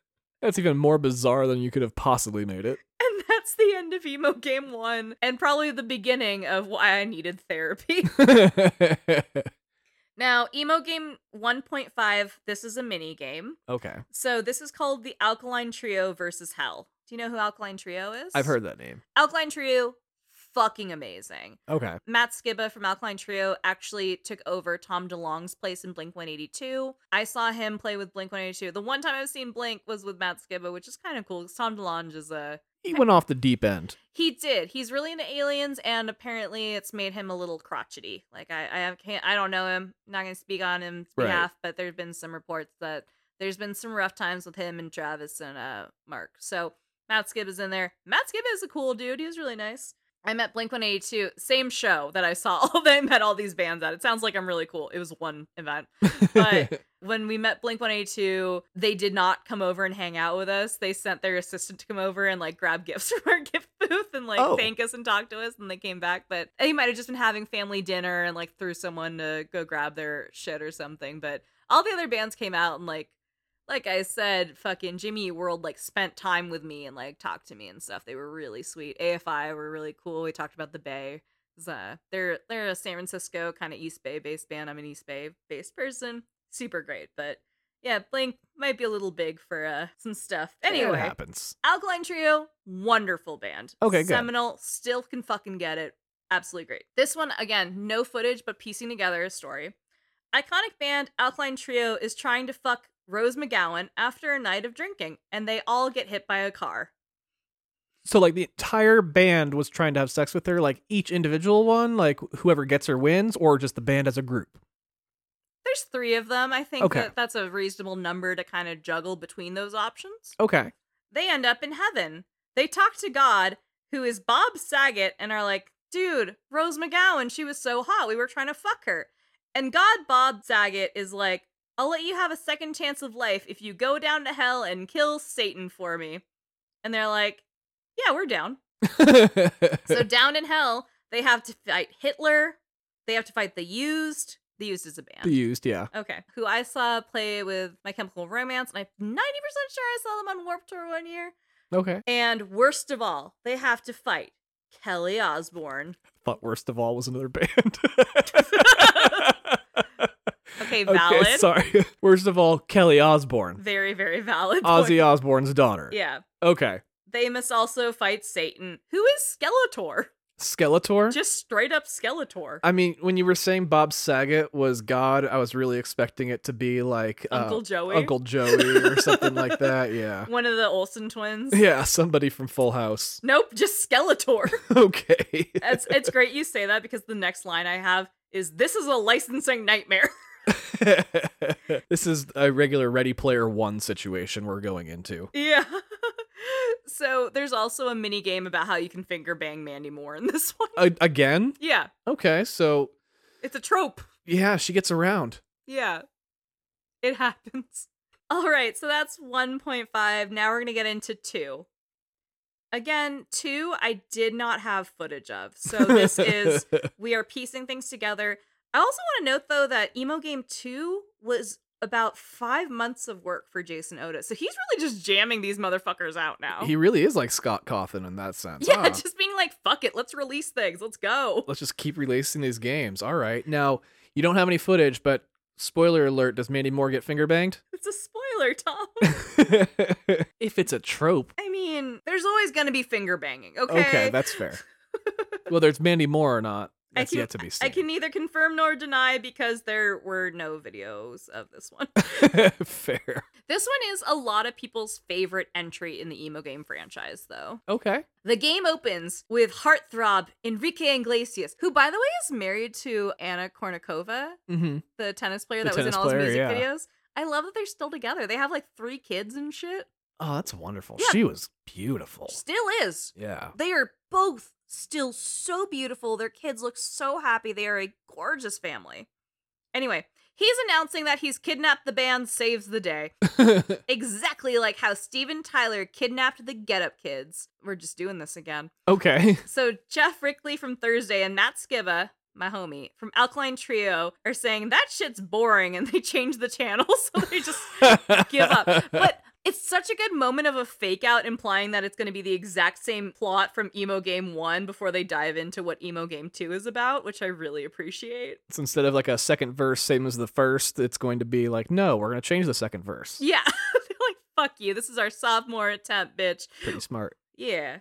That's even more bizarre than you could have possibly made it. That's the end of Emo Game 1 and probably the beginning of why I needed therapy. (laughs) (laughs) now, Emo Game 1.5, this is a mini game. okay. So this is called the Alkaline Trio versus Hell. Do you know who Alkaline Trio is? I've heard that name. Alkaline Trio, fucking amazing. Okay. Matt Skiba from Alkaline Trio actually took over Tom DeLonge's place in Blink 182. I saw him play with Blink 182. The one time I've seen Blink was with Matt Skiba, which is kind of cool because Tom DeLonge is a. He went off the deep end. He did. He's really into aliens, and apparently it's made him a little crotchety. Like I, I can't, I don't know him. Not gonna speak on his Right. behalf, but there's been some reports that there's been some rough times with him and Travis and uh Mark. So Matt Skiba is in there. Matt Skiba is a cool dude. He was really nice. I met Blink 182, same show that I saw (laughs) all they met all these bands at. It sounds like I'm really cool. It was one event. But (laughs) when we met Blink 182, they did not come over and hang out with us. They sent their assistant to come over and like grab gifts (laughs) from our gift booth and like Oh. thank us and talk to us. And they came back. But they might have just been having family dinner and like threw someone to go grab their shit or something. But all the other bands came out and like like I said, fucking Jimmy World like spent time with me and like talked to me and stuff. They were really sweet. AFI were really cool. We talked about the Bay. Uh, they're they're a San Francisco kind of East Bay based band. I'm an East Bay based person. Super great, but yeah, Blink might be a little big for uh some stuff. It Anyway, happens. Alkaline Trio, wonderful band. Okay, good. Seminal, still can fucking get it. Absolutely great. This one, again, no footage, but piecing together a story. Iconic band Alkaline Trio is trying to fuck Rose McGowan after a night of drinking, and they all get hit by a car. So like the entire band was trying to have sex with her, like each individual one, like whoever gets her wins, or just the band as a group. There's three of them. I think Okay. that that's a reasonable number to kind of juggle between those options. Okay. they end up in heaven. They talk to God, who is Bob Saget, and are like, dude, Rose McGowan, she was so hot. We were trying to fuck her. And God, Bob Saget, is like, I'll let you have a second chance of life if you go down to hell and kill Satan for me. And they're like, yeah, we're down. So (laughs) down in hell, they have to fight Hitler. They have to fight the Used. The Used is a band. the used, yeah. Okay. Who I saw play with My Chemical Romance, and I'm 90% sure I saw them on Warped Tour one year. Okay. And worst of all, they have to fight Kelly Osbourne. Thought worst of all was another band. (laughs) (laughs) (laughs) Okay, valid. Okay, sorry. (laughs) Worst of all, Kelly Osbourne. Very, very valid. Ozzy Osbourne's daughter. Yeah. Okay. They must also fight Satan, who is Skeletor. Skeletor. Just straight up Skeletor. I mean, when you were saying Bob Saget was God, I was really expecting it to be like uh, Uncle Joey. Uncle Joey or something like (laughs) that. Yeah. One of the Olsen twins. Yeah, somebody from Full House. Nope, just Skeletor. Okay. It's it's great you say that because the next line I have is this is a licensing nightmare. (laughs) this is a regular Ready Player One situation we're going into. yeah. (laughs) so there's also a mini game about how you can finger bang Mandy Moore in this one. A- again? yeah, Okay, so it's a trope. yeah, she gets around. Yeah. It happens. (laughs) All right, so that's 1.5. Now we're going to get into 2. Again, 2 I did not have footage of. So this is we are piecing things together. I also want to note though that Emo Game 2 was about 5 months of work for Jason Oda. So he's really just jamming these motherfuckers out now. he really is like Scott Cawthon in that (laughs) sense. yeah, huh? just being like fuck it, let's release things. Let's go. Let's just keep releasing these games. All right. Now, you don't have any footage, but spoiler alert, does Mandy Moore get finger banged? It's a spoiler, Tom. (laughs) if it's a trope. I mean, there's always going to be finger banging, okay? Okay, that's fair. (laughs) Whether it's Mandy Moore or not, that's can- yet to be seen. I can neither confirm nor deny because there were no videos of this one. (laughs) fair. this one is a lot of people's favorite entry in the emo game franchise, though. Okay. The game opens with heartthrob Enrique Iglesias, who, by the way, is married to Anna Kournikova, Mm-hmm. the tennis player The that was in tennis all his music yeah. videos. I love that they're still together. They have like three kids and shit. Oh, that's wonderful. Yeah. She was beautiful. Still is. Yeah. They are both still so beautiful. Their kids look so happy. They are a gorgeous family. Anyway, he's announcing that he's kidnapped the band Saves the Day, (laughs) exactly like how Steven Tyler kidnapped the Get Up Kids. We're just doing this again. okay. (laughs) So Geoff Rickly from Thursday and Matt Skiba, my homie, from Alkaline Trio, are saying that shit's boring and they (laughs) change the channel, so they just give up. But it's such a good moment of a fake out implying that it's going to be the exact same plot from Emo Game 1 before they dive into what Emo Game 2 is about, which I really appreciate. So instead of like a second verse, same as the first, it's going to be like, no, we're going to change the second verse. Yeah. (laughs) They're like, fuck you. This is our sophomore attempt, bitch. Pretty smart. Yeah.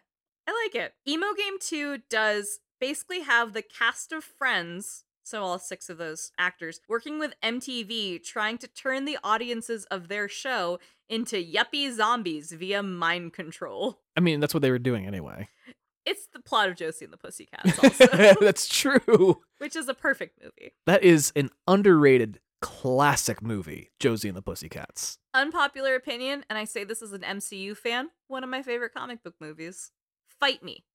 I like it. Emo Game 2 does basically have the cast of friends, so all six of those actors, working with MTV trying to turn the audiences of their show into yuppie zombies via mind control. I mean, that's what they were doing anyway. It's the plot of Josie and the Pussycats (laughs) also, that's true. (laughs) which is a perfect movie. That is an underrated classic movie, Josie and the Pussycats. Unpopular opinion, and I say this as an MCU fan, one of my favorite comic book movies. Fight me.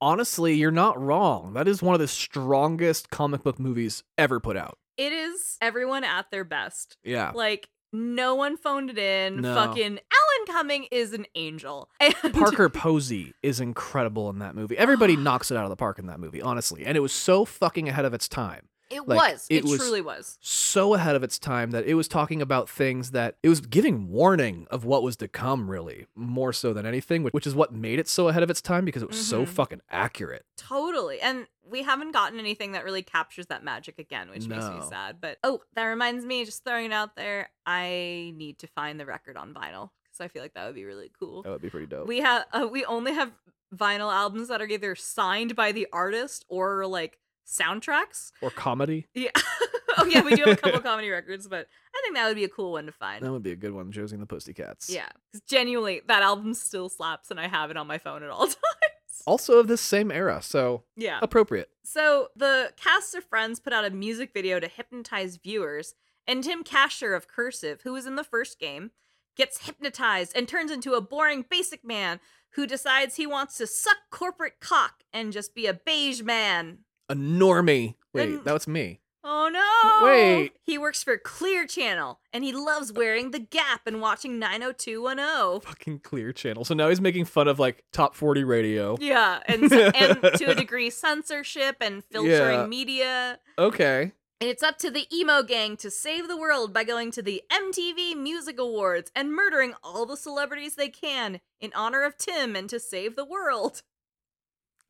Honestly, you're not wrong. That is one of the strongest comic book movies ever put out. It is everyone at their best. Yeah. Like no one phoned it in. No. Fucking Alan Cumming is an angel. (laughs) And Parker Posey is incredible in that movie. Everybody (gasps) knocks it out of the park in that movie, honestly. And it was so fucking ahead of its time. It Like, was. it It, was- truly was. so ahead of its time that it was talking about things that it was giving warning of what was to come really more so than anything which- which is what made it so ahead of its time because it was so Mhm. fucking accurate Totally. And we haven't gotten anything that really captures that magic again, which makes me sad. But oh, that reminds me, just throwing it out there, I need to find the record on vinyl because I feel like that would be really cool. that would be pretty dope We have uh, we only have vinyl albums that are either signed by the artist or like soundtracks. or comedy Yeah. (laughs) oh yeah, we do have a (laughs) couple comedy records, but I think that would be a cool one to find. that would be a good one josie and the pussycats Yeah, 'cause genuinely, that album still slaps, and I have it on my phone at all (laughs) times. also of this same era so Yeah. appropriate So the cast of Friends put out a music video to hypnotize viewers, and Tim Kasher of Cursive, who was in the first game, gets hypnotized and turns into a boring basic man who decides he wants to suck corporate cock and just be a beige man. A normie wait Then- that was me Oh no! Wait. He works for Clear Channel, and he loves wearing the Gap and watching 90210. fucking clear channel so now he's making fun of like top 40 radio Yeah, and and (laughs) to a degree censorship and filtering Yeah. media. okay And it's up to the emo gang to save the world by going to the MTV Music Awards and murdering all the celebrities they can in honor of Tim and to save the world.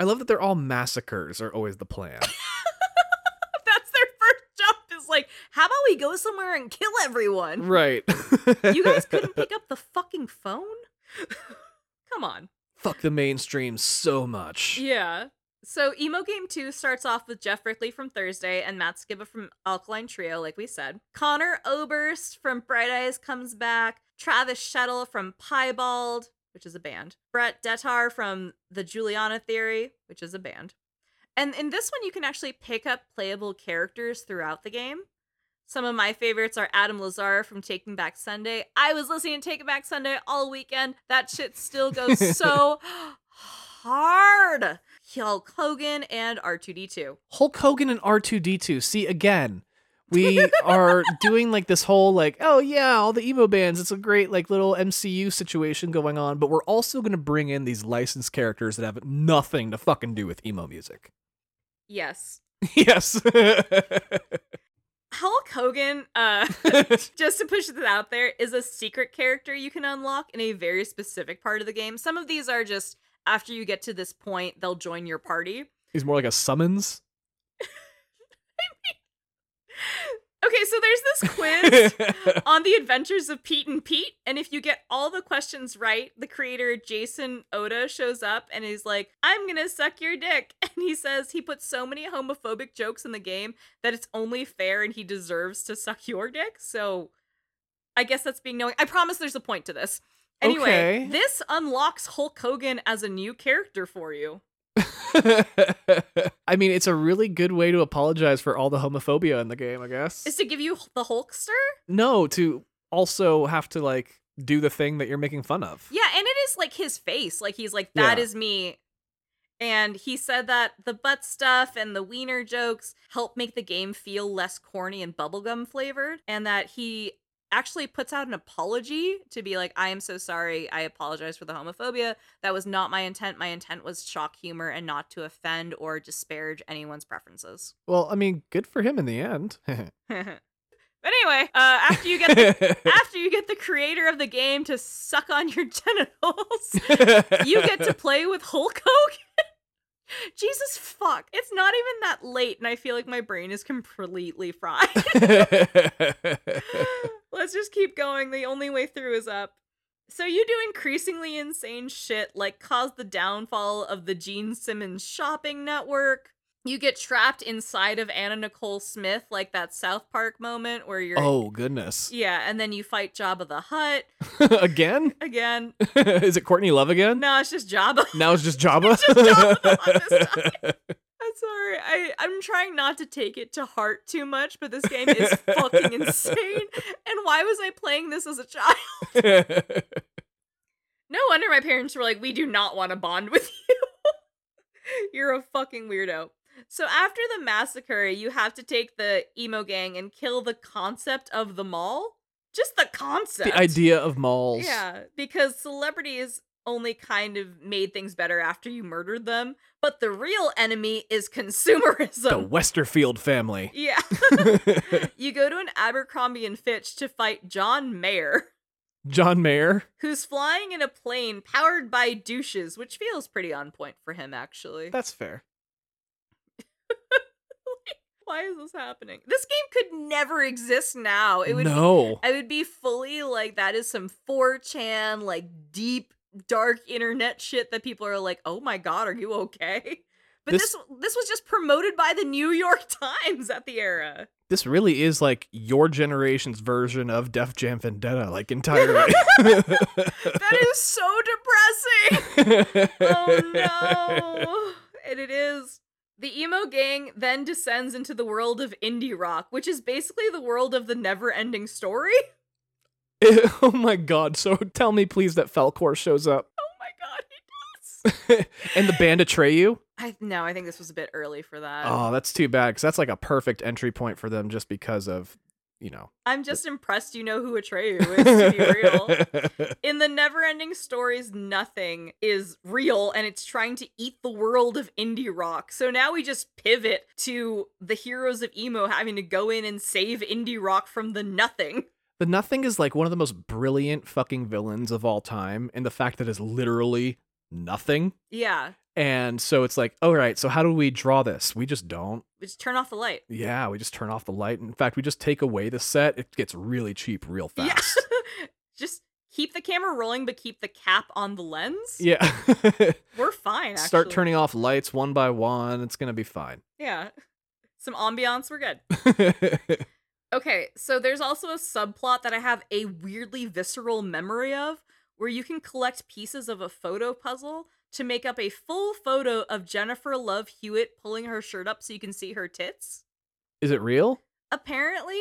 I love that they're all massacres are always the plan (laughs) That's their first jump is like, how about we go somewhere and kill everyone? right You guys (laughs) couldn't pick up the fucking phone? Come on. fuck the mainstream so much Yeah. So Emo Game 2 starts off with Geoff Rickly from Thursday and Matt Skiba from Alkaline Trio, like we said. Conor Oberst from Bright Eyes comes back. Travis Shettel from Piebald, which is a band. Brett Detar from The Juliana Theory, which is a band. And in this one, you can actually pick up playable characters throughout the game. Some of my favorites are Adam Lazar from Taking Back Sunday. I was listening to Taking Back Sunday all weekend. That shit still goes (laughs) so hard. Hulk Hogan and R2D2. Hulk Hogan and R2D2. See again, we are doing like this whole like, oh yeah, all the emo bands. It's a great like little MCU situation going on, but we're also going to bring in these licensed characters that have nothing to fucking do with emo music. Yes. (laughs) yes. Hulk Hogan, uh, (laughs) just to push this out there, is a secret character you can unlock in a very specific part of the game. Some of these are just after you get to this point, they'll join your party. He's more like a summons. (laughs) Okay, so there's this quiz (laughs) on the adventures of Pete and Pete. And if you get all the questions right, the creator Jason Oda shows up and he's like, I'm gonna suck your dick. (laughs) And he says he put so many homophobic jokes in the game that it's only fair and he deserves to suck your dick. So I guess that's being knowing. I promise there's a point to this. Anyway, Okay. this unlocks Hulk Hogan as a new character for you. I mean, it's a really good way to apologize for all the homophobia in the game, I guess. Is to give you the Hulkster? no, to also have to like do the thing that you're making fun of. Yeah, and it is like his face. Like he's like, "That Yeah. is me. And he said that the butt stuff and the wiener jokes help make the game feel less corny and bubblegum flavored. And that he actually puts out an apology to be like, I am so sorry. I apologize for the homophobia. That was not my intent. My intent was shock humor and not to offend or disparage anyone's preferences. Well, I mean, good for him in the end. (laughs) (laughs) but anyway, uh, after you get the, after you get the creator of the game to suck on your (laughs) genitals, you get to play with Hulk Hogan. Jesus fuck. It's not even that late and I feel like my brain is completely fried. (laughs) (laughs) Let's just keep going. The only way through is up. So you do increasingly insane shit like cause the downfall of the Gene Simmons shopping network. You get trapped inside of Anna Nicole Smith like that South Park moment where you're oh goodness! Yeah, and then you fight Jabba the Hutt (laughs) again? again. (laughs) Is it Courtney Love again? No, it's just Jabba. (laughs) Now it's just Jabba. just Jabba the Hutt this time. I'm sorry. I, I'm trying not to take it to heart too much, but this game is fucking insane. And why was I playing this as a child? No wonder my parents were like, we do not want to bond with you. You're a fucking weirdo. So after the massacre, you have to take the emo gang and kill the concept of the mall. Just the concept. the idea of malls. Yeah, because celebrities only kind of made things better after you murdered them, but the real enemy is consumerism. The Westerfield family. yeah. (laughs) you go to an Abercrombie and Fitch to fight John Mayer, John Mayer. who's flying in a plane powered by douches, which feels pretty on point for him actually. That's fair. Why is this happening? This game could never exist now. It would no. I would be fully like that is some 4chan like deep dark internet shit that people are like, "Oh my god, are you okay?" (laughs) But this This- this, was just promoted by the New York (laughs) Times at the era. This really is like your generation's version of Def Jam Vendetta, like entirely. (laughs) That is so depressing. oh no. And it is. The emo gang then descends into the world of indie rock, which is basically the world of the never ending story. (laughs) (laughs) oh my god. So tell me please that Falkor shows up. Oh my god, he does. (laughs) and the band Atreyu? I no, I think this was a bit early for that. Oh, that's too bad because that's like a perfect entry point for them just because of, you know. I'm just impressed you know who Atreyu is, to be real. (laughs) In the never ending stories, nothing is real and it's trying to eat the world of indie rock. So now we just pivot to the heroes of emo having to go in and save indie rock from the nothing. the Nothing is like one of the most brilliant fucking villains of all time, and the fact that it's literally nothing. Yeah. And so it's like, all right, so how do we draw this? We just don't. We just turn off the light. Yeah, we just turn off the light. In fact, we just take away the set. It gets really cheap real fast. Yeah. (laughs) just keep the camera rolling, but keep the cap on the lens. Yeah. (laughs) We're fine, actually. Start turning off lights one by one. It's going to be fine. Yeah. Some ambiance, we're good. (laughs) Okay, so there's also a subplot that I have a weirdly visceral memory of where you can collect pieces of a photo puzzle to make up a full photo of Jennifer Love Hewitt pulling her shirt up so you can see her tits. is it real? Apparently,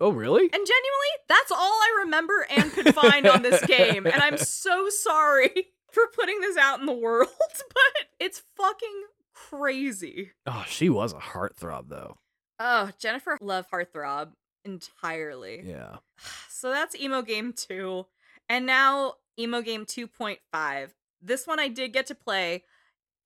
Oh, really? and genuinely, that's all I remember and could find on this game. And I'm (laughs) so sorry (laughs) for putting this out in the world, (laughs) but it's fucking crazy. Oh, she was a heartthrob, though. Oh, Jennifer Love Heartthrob entirely. Yeah. (sighs) So that's Emo Game 2. And now Emo Game 2.5. This one I did get to play.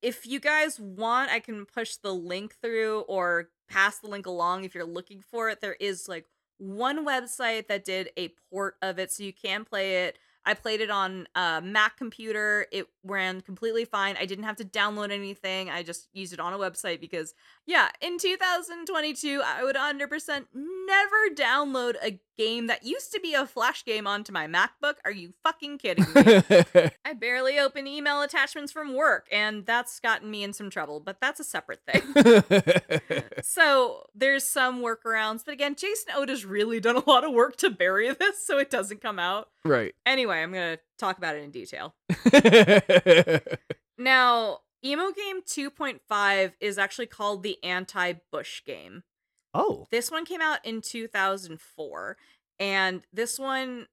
If you guys want, I can push the link through or pass the link along if you're looking for it. There is like one website that did a port of it so you can play it. I played it on a Mac computer. It ran completely fine. I didn't have to download anything. I just used it on a website because yeah, in 2022, I would 100% never download a game that used to be a flash game onto my MacBook. Are you fucking kidding me? (laughs) I barely open email attachments from work, and that's gotten me in some trouble, but that's a separate thing. (laughs) so there's some workarounds, but again, Jason Oda's really done a lot of work to bury this so it doesn't come out. right. Anyway, I'm gonna talk about it in detail. (laughs) Now, Emo Game 2.5 is actually called the Anti Bush Game. oh. This one came out in 2004, and this one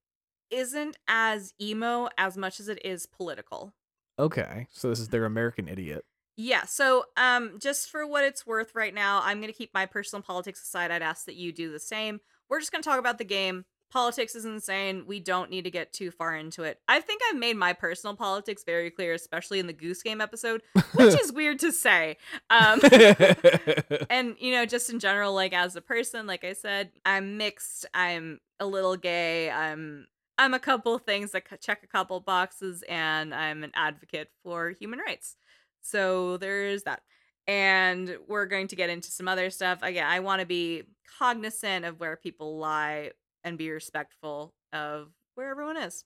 isn't as emo as much as it is political. Okay. So this is their American Idiot. Yeah, so um just for what it's worth right now, I'm going to keep my personal politics aside. I'd ask that you do the same. We're just going to talk about the game. Politics is insane. We don't need to get too far into it. I think I've made my personal politics very clear, especially in the Goose Game episode, which (laughs) is weird to say. Um (laughs) and you know just in general like as a person like i said i'm mixed i'm a little gay i'm i'm a couple things that check a couple boxes and i'm an advocate for human rights so there's that and we're going to get into some other stuff again i want to be cognizant of where people lie and be respectful of where everyone is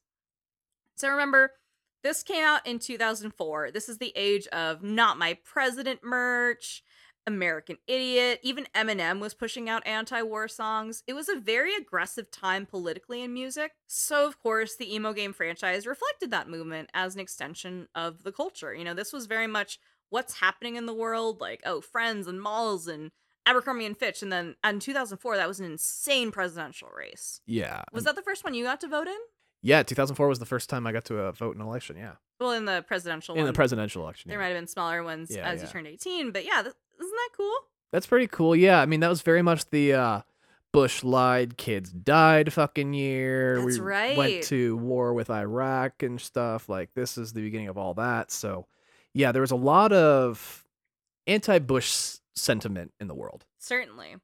so remember this came out in 2004 this is the age of not my president merch American Idiot, even Eminem was pushing out anti war songs. It was a very aggressive time politically in music. So, of course, the emo game franchise reflected that movement as an extension of the culture. You know, this was very much what's happening in the world, like, oh, friends and malls and Abercrombie and Fitch. And then in 2004, that was an insane presidential race. yeah. Was that the first one you got to vote in? Yeah, 2004 was the first time I got to uh, vote in an election. Yeah. Well, in the presidential In one. the presidential election. there yeah. might have been smaller ones Yeah, as you turned 18. But yeah, th- isn't that cool? That's pretty cool. Yeah, I mean that was very much the uh Bush lied, kids died fucking year. That's we right. went to war with Iraq and stuff. Like this is the beginning of all that. So yeah, there was a lot of anti-Bush sentiment in the world. Certainly.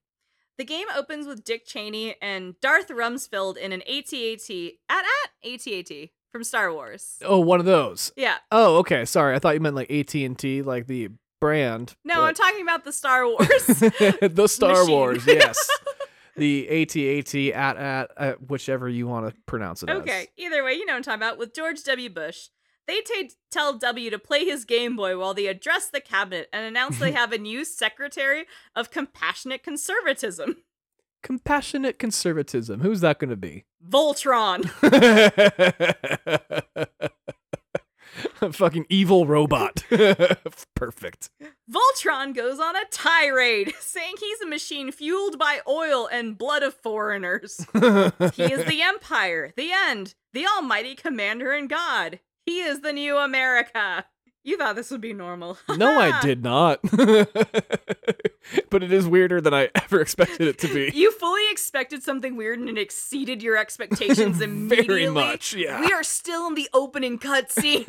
The game opens with Dick Cheney and Darth Rumsfeld in an AT-AT at at AT-AT from Star Wars. Oh, one of those. Yeah. Oh, okay. Sorry, I thought you meant like AT and T, like the brand. No, I'm talking about the Star Wars. (laughs) the Star machine. Wars. Yes, (laughs) the AT-AT at at uh, whichever you want to pronounce it as. Okay, either way, you know what I'm talking about. With George W. Bush, they t- tell W to play his Game Boy while they address the cabinet and announce they (laughs) have a new Secretary of Compassionate Conservatism, Compassionate conservatism. Who's that going to be? Voltron. (laughs) A fucking evil robot. (laughs) Perfect. Voltron goes on a tirade, saying he's a machine fueled by oil and blood of foreigners. He is the Empire, the end, the almighty commander and god. He is the new America. You thought this would be normal. no, I (laughs) did not. (laughs) but it is weirder than I ever expected it to be. You fully expected something weird and it exceeded your expectations (laughs) immediately. Very much, yeah. We are still in the opening cutscene.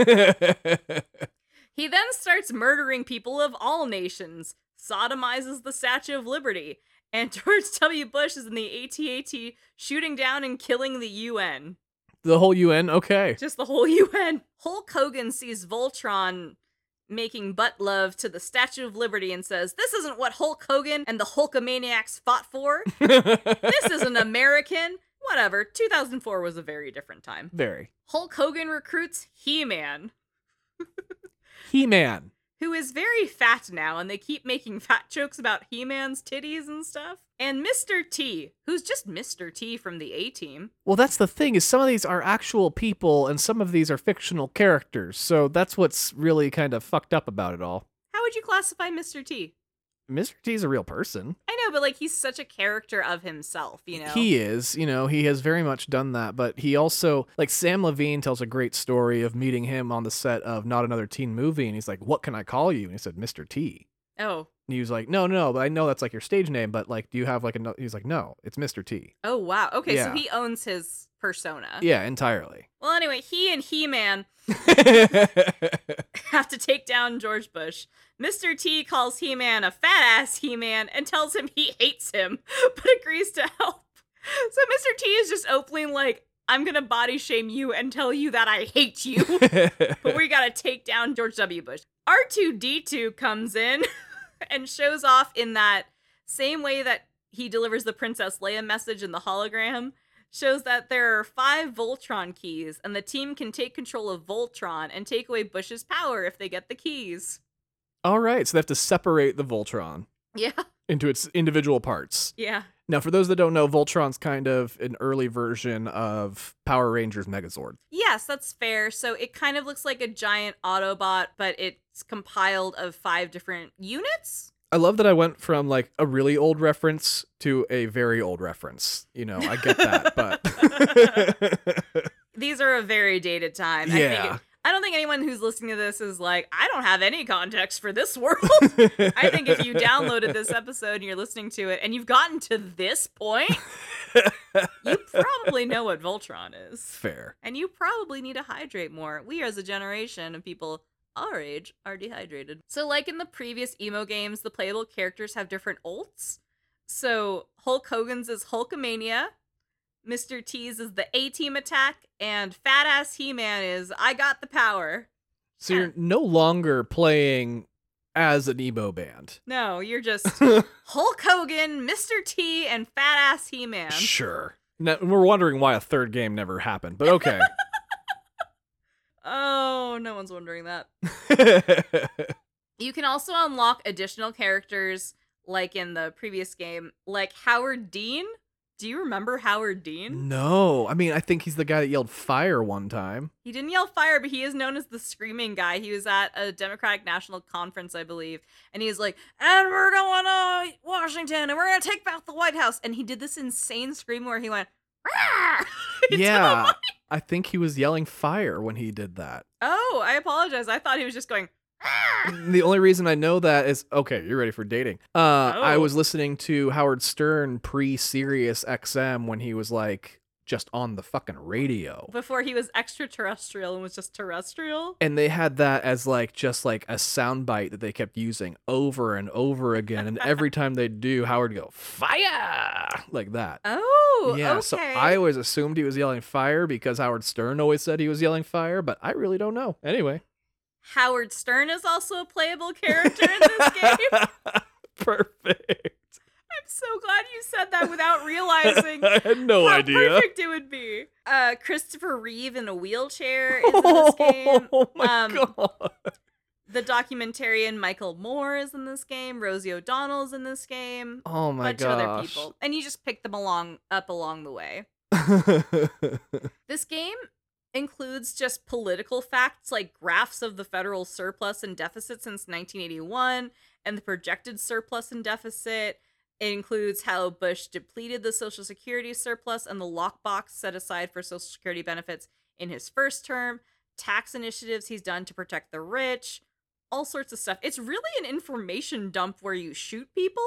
he then starts murdering people of all nations, sodomizes the Statue of Liberty, and George W. Bush is in the AT-AT shooting down and killing the UN. The whole UN? Okay. Just the whole (laughs) UN. Hulk Hogan sees Voltron making butt love to the Statue of Liberty and says, This isn't what Hulk Hogan and the Hulkamaniacs fought for. (laughs) This isn't American. Whatever. 2004 was a very different time. Very. Hulk Hogan recruits He Man, He Man. Who is very fat now, and they keep making (laughs) fat jokes about He Man's titties and stuff. And Mr. T, who's just Mr. T from the A Team. Well, that's the thing is some of these are actual people and some of these are fictional characters. So that's what's really kind of fucked up about it all. How would you classify Mr. T? Mr. T is a real person. I know, but like he's such a character of himself, you know? He is, you know, he has very much done that, but he also like Samm Levine tells a great story of meeting him on the set of Not Another Teen Movie and he's like, "What can I call you?" And he said, "Mr. T." oh. And he was like, "No, no, but I know that's like your stage name, but like do you have like a no-" He's like, "No, it's Mr. T." Oh, wow. Okay, so he owns his persona. Yeah, entirely. Well, anyway, he and He Man (laughs) have to take down George Bush. Mr. T calls He Man a fat ass He Man and tells him he hates him, (laughs) but agrees to help. So Mr. T is just openly like, I'm gonna body shame you and tell you that I hate you, (laughs) but we gotta take down George W. Bush. R2D2 comes in (laughs) and shows off in that same way that he delivers the Princess Leia message in the hologram shows that there are five Voltron keys, and the team can take control of Voltron and take away Bush's power if they get the keys. All right, so they have to separate the Voltron Yeah, (laughs) into its individual parts. yeah. Now, for those that don't know, Voltron's kind of an early version of Power Rangers Megazord. Yes, that's fair. So it kind of looks like a giant Autobot, but it's compiled of five different units. I love that I went from like a really old reference to a very old reference. You know, I get that, but (laughs) (laughs) These are a very dated time. I, Yeah. think I don't think anyone who's listening to this is like, I don't have any context for this world. (laughs) I think if you downloaded this episode and you're listening to it and you've gotten to this point, you probably know what Voltron is. fair. And you probably need to hydrate more. We, as a generation of people our age, are dehydrated. So, like in the previous emo games, the playable characters have different ults. So, Hulk Hogan's is Hulkamania, Mr. T's is the A Team attack, and Fat Ass He Man is I Got the Power. So you're no longer playing as an emo band. No, you're just (laughs) Hulk Hogan, Mr. T, and Fat Ass He Man. Sure. Now, we're wondering why a third game never happened, but okay. (laughs) Oh, no one's wondering that. (laughs) You can also unlock additional characters like in the previous game, like Howard Dean. Do you remember Howard Dean? no, I mean, I think he's the guy that yelled fire one time. He didn't yell fire, but he is known as the screaming guy. He was at a Democratic National Conference, I believe, and he was like, "And we're going to Washington, and we're going to take back the White House." And he did this insane scream where he went, (laughs) yeah. (laughs) I think he was yelling fire when he did that. Oh, I apologize. I thought he was just going. the only reason I know that is okay. You're ready for dating. Uh, I Oh. was listening to Howard Stern pre Sirius XM when he was like just on the fucking radio. Before he was extraterrestrial and was just terrestrial. And they had that as like just like a soundbite that they kept using over and over again. And every time they do, Howard go fire like that. Oh, yeah, okay. so I always assumed he was yelling fire because Howard Stern always said he was yelling fire, but I really don't know. Anyway, Howard Stern is also a playable character in this (laughs) game. perfect. So glad you said that without (laughs) realizing I had no how idea. perfect it would be. Uh, Christopher Reeve in a wheelchair (laughs) is in this game. Oh my Um, god. The documentarian Michael Moore is in this game. Rosie O'Donnell's in this game. Oh A my bunch of other people, and you just pick them along up along the way. (laughs) This game includes just political facts like graphs of the federal surplus and deficit since 1981 and the projected surplus and deficit. It includes how Bush depleted the Social Security surplus and the lockbox set aside for Social Security benefits in his first term, tax initiatives he's done to protect the rich, all sorts of stuff. It's really an information dump where you shoot people.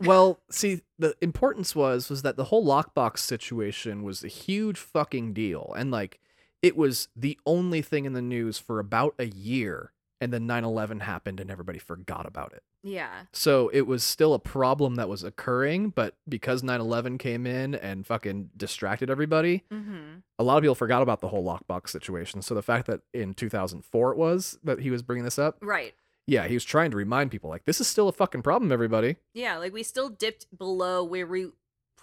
well, see, the importance was was that the whole lockbox situation was a huge fucking deal, and like it was the only thing in the news for about a year, and then 9/11 happened, and everybody forgot about it. Yeah. So it was still a problem that was occurring, but because 9/11 came in and fucking distracted everybody, Mm-hmm. a lot of people forgot about the whole lockbox situation. So the fact that in 2004 it was that he was bringing this up, Right. yeah, he was trying to remind people like this is still a fucking problem, everybody. Yeah, like we still dipped below where we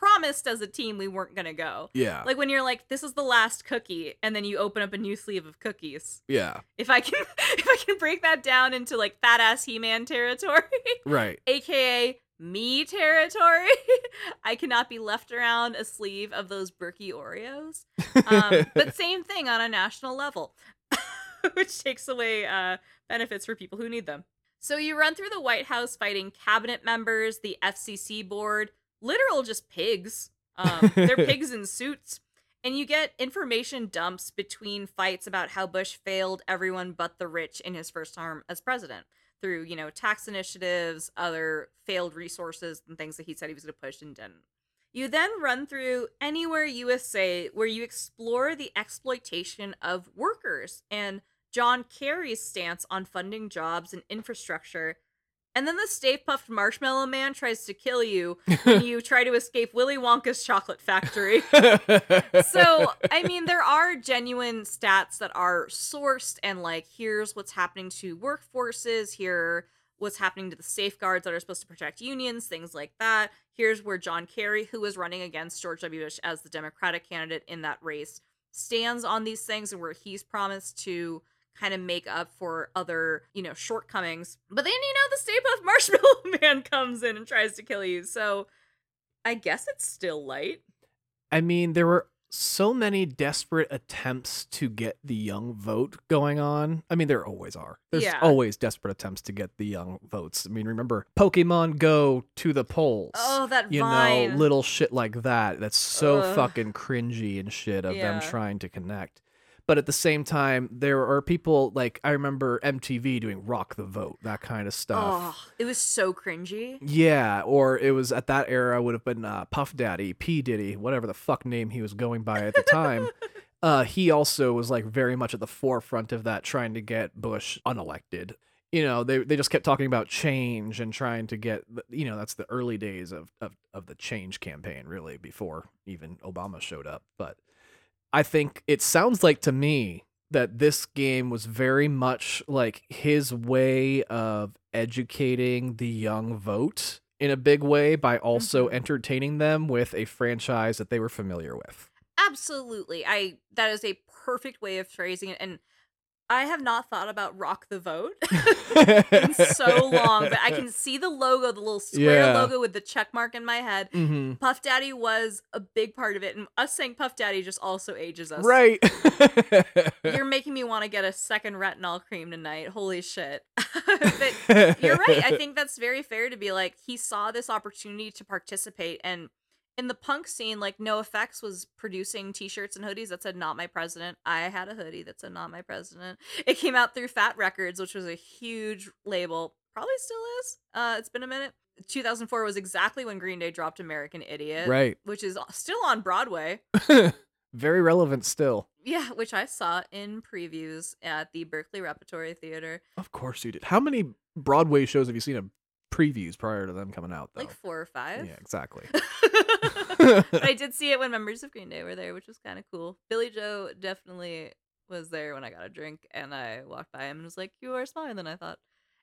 promised as a team we weren't gonna go. Yeah, Like when you're like, this is the last cookie, and then you open up a new sleeve of cookies. yeah, If I can (laughs) if I can break that down into like fat ass He Man territory, right. (laughs) aka me territory, (laughs) I cannot be left around a sleeve of those Berkey Oreos. Um, but same thing on a national level, which takes away uh, benefits for people who need them. So you run through the White House fighting cabinet members, the FCC board, literal just pigs. Um, they're (laughs) pigs in suits. And you get information dumps between fights about how Bush failed everyone but the rich in his first term as president through, you know, tax initiatives, other failed resources, and things that he said he was going to push and didn't. You then run through Anywhere USA, where you explore the exploitation of workers and John Kerry's stance on funding jobs and infrastructure. And then the Stay Puft Marshmallow Man tries to kill you (laughs) when you try to escape Willy Wonka's chocolate factory. (laughs) so, I mean, there are genuine stats that are sourced, and like, here's what's happening to workforces, here what's happening to the safeguards that are supposed to protect unions, things like that. Here's where John Kerry, who was running against George W. Bush as the Democratic candidate in that race, stands on these things and where he's promised to kind of make up for other, you know, shortcomings. But then, you know, the Stay Puft Marshmallow (laughs) Man comes in and tries to kill you. So I guess it's still light. I mean, there were so many desperate attempts to get the young vote going on. I mean, there always are. There's Yeah. always desperate attempts to get the young votes. I mean, remember Pokemon Go to the polls. Oh, that you vine. know, little shit like that. That's so Ugh. fucking cringy and shit of Yeah. them trying to connect. But at the same time, there are people like I remember MTV doing Rock the Vote, that kind of stuff. Oh, it was so cringy. Yeah, or it was at that era would have been uh, Puff Daddy, P Diddy, whatever the fuck name he was going by at the time. (laughs) uh, he also was like very much at the forefront of that, trying to get Bush unelected. You know, they they just kept talking about change and trying to get, you know, that's the early days of of, of the change campaign, really, before even Obama showed up. But I think it sounds like to me that this game was very much like his way of educating the young vote in a big way by also Mhm. entertaining them with a franchise that they were familiar with. Absolutely. I that is a perfect way of phrasing it and I have not thought about rock the vote (laughs) in so long, but I can see the logo, the little square Yeah. logo with the check mark in my head. hmm Puff Daddy was a big part of it, and us saying Puff Daddy just also ages us. Right. (laughs) You're making me want to get a second retinol cream tonight. Holy shit. (laughs) but you're right. I think that's very fair to be like, he saw this opportunity to participate and in the punk scene, like NOFX was producing T-shirts and hoodies that said "Not My President." I had a hoodie that said "Not My President." It came out through Fat Wreck Chords, which was a huge label. Probably still is. Uh, it's been a minute. 2004 was exactly when Green Day dropped "American Idiot," Right. which is still on Broadway. (laughs) Very relevant still. Yeah, which I saw in previews at the Berkeley Repertory Theater, Of course you did. How many Broadway shows have you seen of previews prior to them coming out though? like four or five. yeah, exactly. but (laughs) I did see it when members of Green Day were there, which was kind of cool. Billie Joe definitely was there when I got a drink, and I walked by him and was like, "You are smaller than I thought."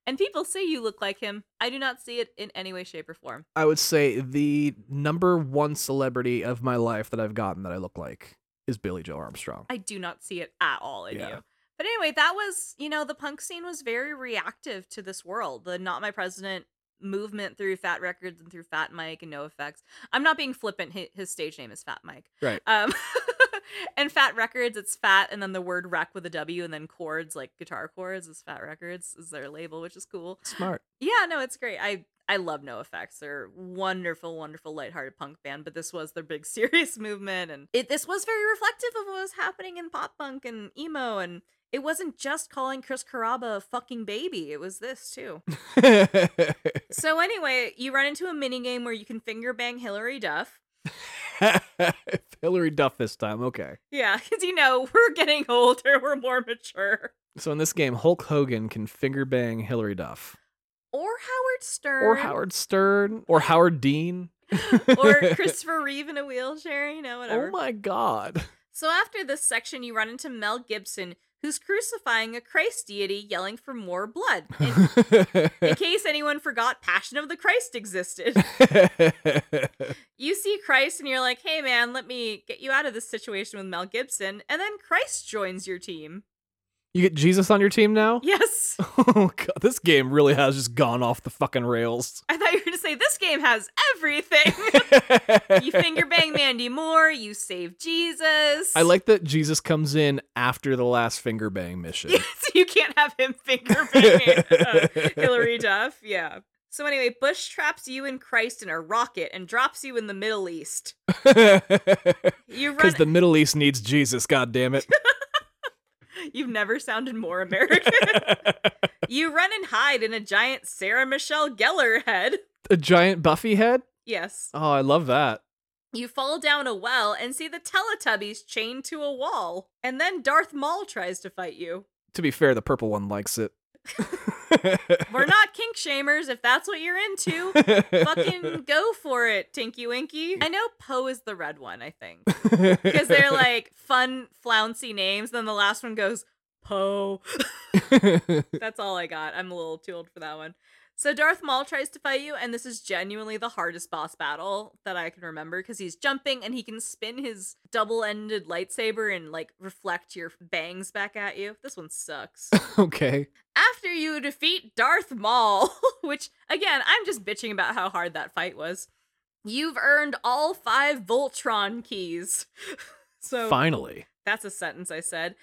And people say you look like him. I do not see it in any way, shape, or form. I would say the number one celebrity of my life that I've gotten that I look like is Billie Joe Armstrong. I do not see it at all in Yeah. you. But anyway, that was, you know, the punk scene was very reactive to this world. The Not My President movement through Fat Wreck Chords and through Fat Mike and NOFX. I'm not being flippant. hi- His stage name is Fat Mike. Right. Um, (laughs) and Fat Wreck Chords, it's Fat and then the word rec with a W and then chords like guitar chords is Fat Wreck Chords is their label, which is cool. Smart. Yeah, no, it's great. I I love NOFX. They're wonderful, wonderful, lighthearted punk band. But this was their big (laughs) serious movement, and it this was very reflective of what was happening in pop punk and emo. And it wasn't just calling Chris Carrabba a fucking baby. It was this too. (laughs) so anyway, you run into a mini game where you can finger bang Hilary Duff. (laughs) Hilary Duff this time. Okay. Yeah, because you know we're getting older, we're more mature. So in this game, Hulk Hogan can finger bang Hilary Duff. Or Howard Stern. Or Howard Stern. Or Howard Dean. (laughs) or Christopher Reeve in a wheelchair, you know, oh whatever. Oh my god. So after this section, you run into Mel Gibson, who's crucifying a Christ deity, yelling for more blood. (laughs) In, in case anyone forgot, Passion of the Christ existed. (laughs) You see Christ and you're like, hey man, let me get you out of this situation with Mel Gibson. And then Christ joins your team. You get Jesus on your team now? (laughs) Yes. Oh god, this game really has just gone off the fucking rails. I thought you were going to say this game has everything. (laughs) you finger bang Mandy Moore, you save Jesus. I like that Jesus comes in after the last finger bang mission. (laughs) so you can't have him finger bang uh, Hilary Duff. Yeah. So anyway, Bush traps you and Christ in a rocket and drops you in the Middle East. You run. Because the Middle East needs Jesus, god damn it. You've never sounded more American. (laughs) you run and hide in a giant Sarah Michelle Gellar head. a giant Buffy head? Yes. Oh, I love that. You fall down a well and see the Teletubbies chained to a wall. And then Darth Maul tries to fight you. To be fair, the purple one likes it. (laughs) We're not kink shamers if that's what you're into. Fucking (laughs) go for it, Tinky Winky. I know Po is the red one, I think. Because they're (laughs) like fun, flouncy names. Then the last one goes, Po. (laughs) That's all I got. I'm a little too old for that one. So Darth Maul tries to fight you, and this is genuinely the hardest boss battle that I can remember because he's jumping and he can spin his double-ended lightsaber and like reflect your bangs back at you. This one sucks. (laughs) okay. After you defeat Darth Maul, (laughs) which again, I'm just bitching about how hard that fight was. You've earned all five Voltron keys. (laughs) so Finally. that's a sentence I said.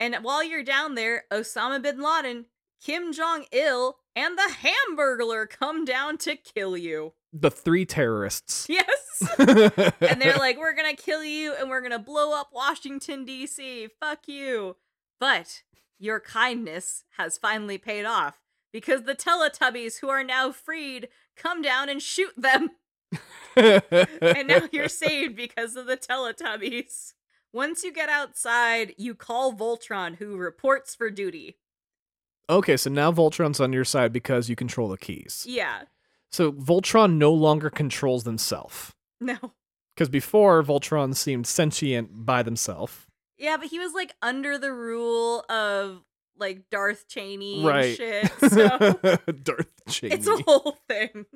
And while you're down there, Osama bin Laden, Kim Jong Il, and the Hamburglar come down to kill you. The three terrorists. (laughs) Yes. and they're like, we're gonna kill you and we're gonna blow up Washington, D.C. Fuck you. But your kindness has finally paid off because the Teletubbies, who are now freed, come down and shoot them. (laughs) and now you're saved because of the Teletubbies. Once you get outside, you call Voltron, who reports for duty. Okay, so now Voltron's on your side because you control the keys. Yeah. So Voltron no longer controls themselves. No. Because before, Voltron seemed sentient by themselves. Yeah, but he was like under the rule of like Darth Cheney Right. and shit. (laughs) So Darth Cheney. it's a whole thing.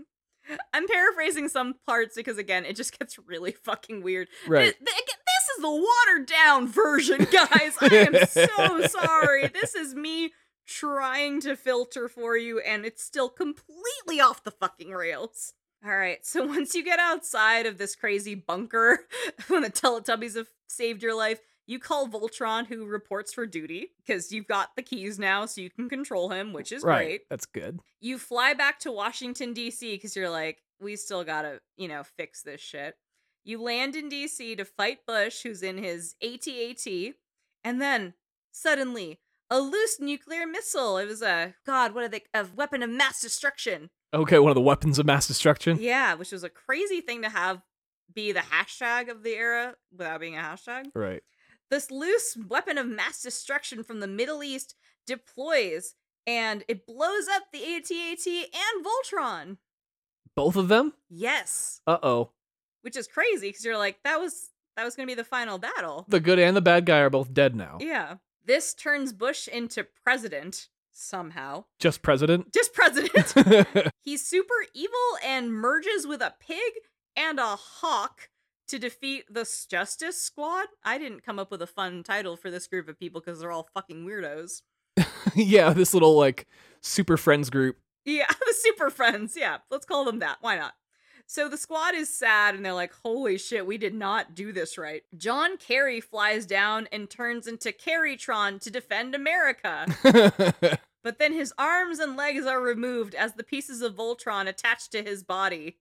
I'm paraphrasing some parts because again, it just gets really fucking weird. right. Th- th- This is the watered down version, guys. I am so (laughs) sorry. This is me trying to filter for you, and it's still completely off the fucking rails. All right, so (laughs) once you get outside of this crazy bunker, (laughs) when the Teletubbies have saved your life, you call Voltron, who reports for duty, because you've got the keys now, so you can control him, which is right. great That's good. you fly back to Washington D.C. because you're like, we still gotta, you know, fix this shit. You land in DC to fight Bush, who's in his ATAT, and then suddenly a loose nuclear missile. It was a god, what are they? A weapon of mass destruction. Okay, one of the weapons of mass destruction. Yeah, which was a crazy thing to have be the hashtag of the era without being a hashtag. Right. This loose weapon of mass destruction from the Middle East deploys and it blows up the ATAT and Voltron. Both of them? Yes, Uh oh. which is crazy because you're like that was that was going to be the final battle. The good and the bad guy are both dead now. Yeah. This turns Bush into president somehow. Just president. Just president. (laughs) (laughs) He's super evil and merges with a pig and a hawk to defeat the Justice Squad. I didn't come up with a fun title for this group of people because they're all fucking weirdos. (laughs) yeah, this little like super friends group. Yeah, the Super Friends. Yeah, let's call them that. Why not? So the squad is sad and they're like, holy shit, we did not do this right. John Kerry flies down and turns into Kerrytron to defend America. (laughs) But then his arms and legs are removed as the pieces of Voltron attach to his body.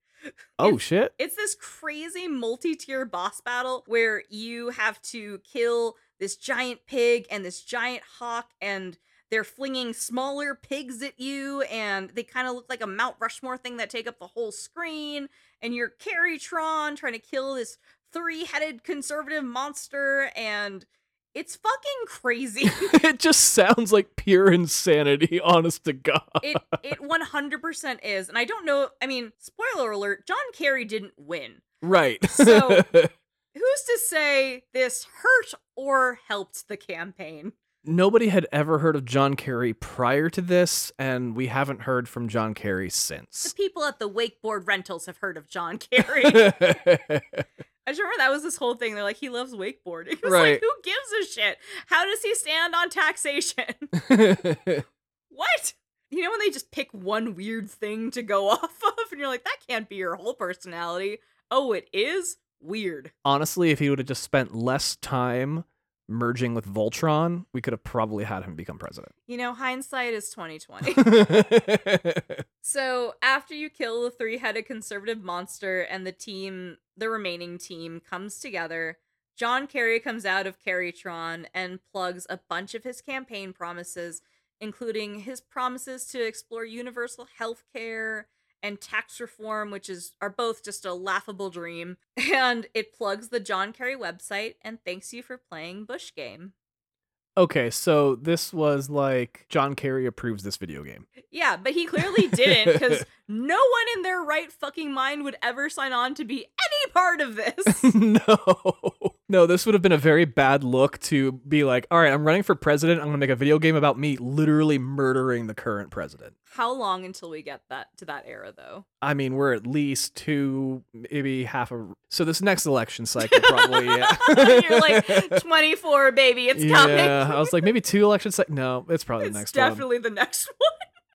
oh shit. It's this crazy multi tier boss battle where you have to kill this giant pig and this giant hawk, and they're flinging smaller pigs at you, and they kind of look like a Mount Rushmore thing that take up the whole screen. And you're Kerrytron trying to kill this three headed conservative monster, and it's fucking crazy. (laughs) it just sounds like pure insanity, (laughs) honest to God. it it 100% is and i don't know i mean spoiler alert john kerry didn't win right. So- (laughs) who's to say this hurt or helped the campaign Nobody had ever heard of John Kerry prior to this, and we haven't heard from John Kerry since. the people at the wakeboard rentals have heard of john (laughs) kerry. (laughs) I just remember that was this whole thing. They're like he loves wakeboarding. (laughs) It was Right. like who gives a shit? How does he stand on taxation? What? You know when they just pick one weird thing to go off of and you're like that can't be your whole personality. Oh it is weird. Honestly, if he would have just spent less time merging with Voltron, we could have probably had him become president. You know, hindsight is 2020. (laughs) (laughs) so, after you kill the three-headed conservative monster and the team, the remaining team comes together, John Kerry comes out of Kerrytron and plugs a bunch of his campaign promises, including his promises to explore universal health care and tax reform, which is are both just a laughable dream. (laughs) And it plugs the John Kerry website and thanks you for playing Bush Game. okay, so this was like John Kerry approves this video game. Yeah, but he clearly didn't because (laughs) no one in their right fucking mind would ever sign on to be any part of this. (laughs) no. No, this would have been a very bad look to be like, all right, I'm running for president. I'm going to make a video game about me literally murdering the current president. How long until we get that to that era though? I mean, we're at least two, maybe half a. So this next election cycle, probably, yeah. (laughs) You're like 24, baby, it's coming. Yeah, I was like, maybe two election cycles. No, it's probably it's the next one. definitely the next (laughs) one.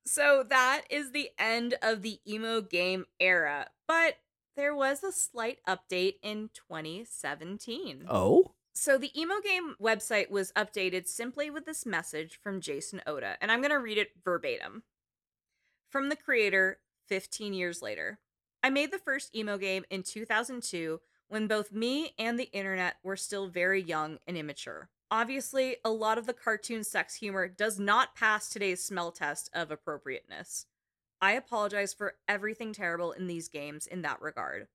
So that is the end of the emo game era, but there was a slight update in 2017. Oh? So the emo game website was updated simply with this message from Jason Oda, and I'm going to read it verbatim. From the creator 15 years later. I made the first emo game in 2002 when both me and the internet were still very young and immature. Obviously, a lot of the cartoon sex humor does not pass today's smell test of appropriateness. I apologize for everything terrible in these games in that regard.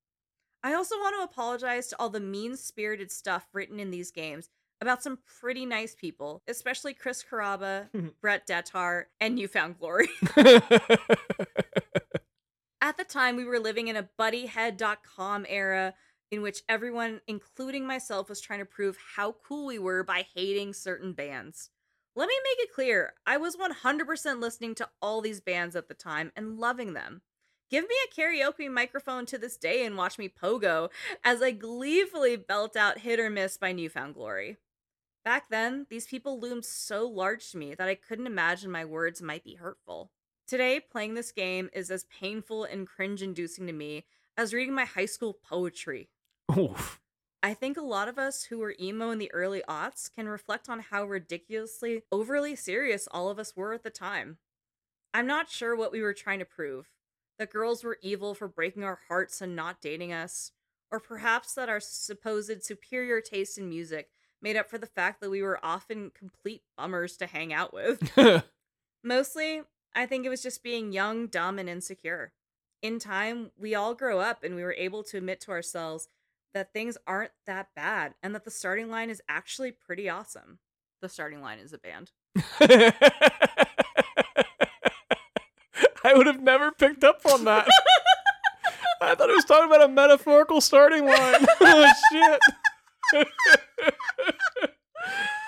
I also want to apologize to all the mean spirited stuff written in these games about some pretty nice people, especially Chris Carrabba, (laughs) Brett Detar, and New Found Glory. (laughs) (laughs) At the time, we were living in a buddyhead.com era in which everyone, including myself, was trying to prove how cool we were by hating certain bands. Let me make it clear I was 100% listening to all these bands at the time and loving them. Give me a karaoke microphone to this day and watch me pogo as I gleefully belt out Hit or Miss by New Found Glory. Back then, these people loomed so large to me that I couldn't imagine my words might be hurtful. Today, playing this game is as painful and cringe inducing to me as reading my high school poetry. Oof. I think a lot of us who were emo in the early aughts can reflect on how ridiculously overly serious all of us were at the time. I'm not sure what we were trying to prove. That girls were evil for breaking our hearts and not dating us, Or perhaps that our supposed superior taste in music made up for the fact that we were often complete bummers to hang out with. (laughs) Mostly, I think it was just being young, dumb, and insecure. In time, we all grow up and we were able to admit to ourselves that things aren't that bad and that the starting line is actually pretty awesome. The starting line is a band. (laughs) I would have never picked up on that. I thought it was talking about a metaphorical starting line. (laughs) oh shit.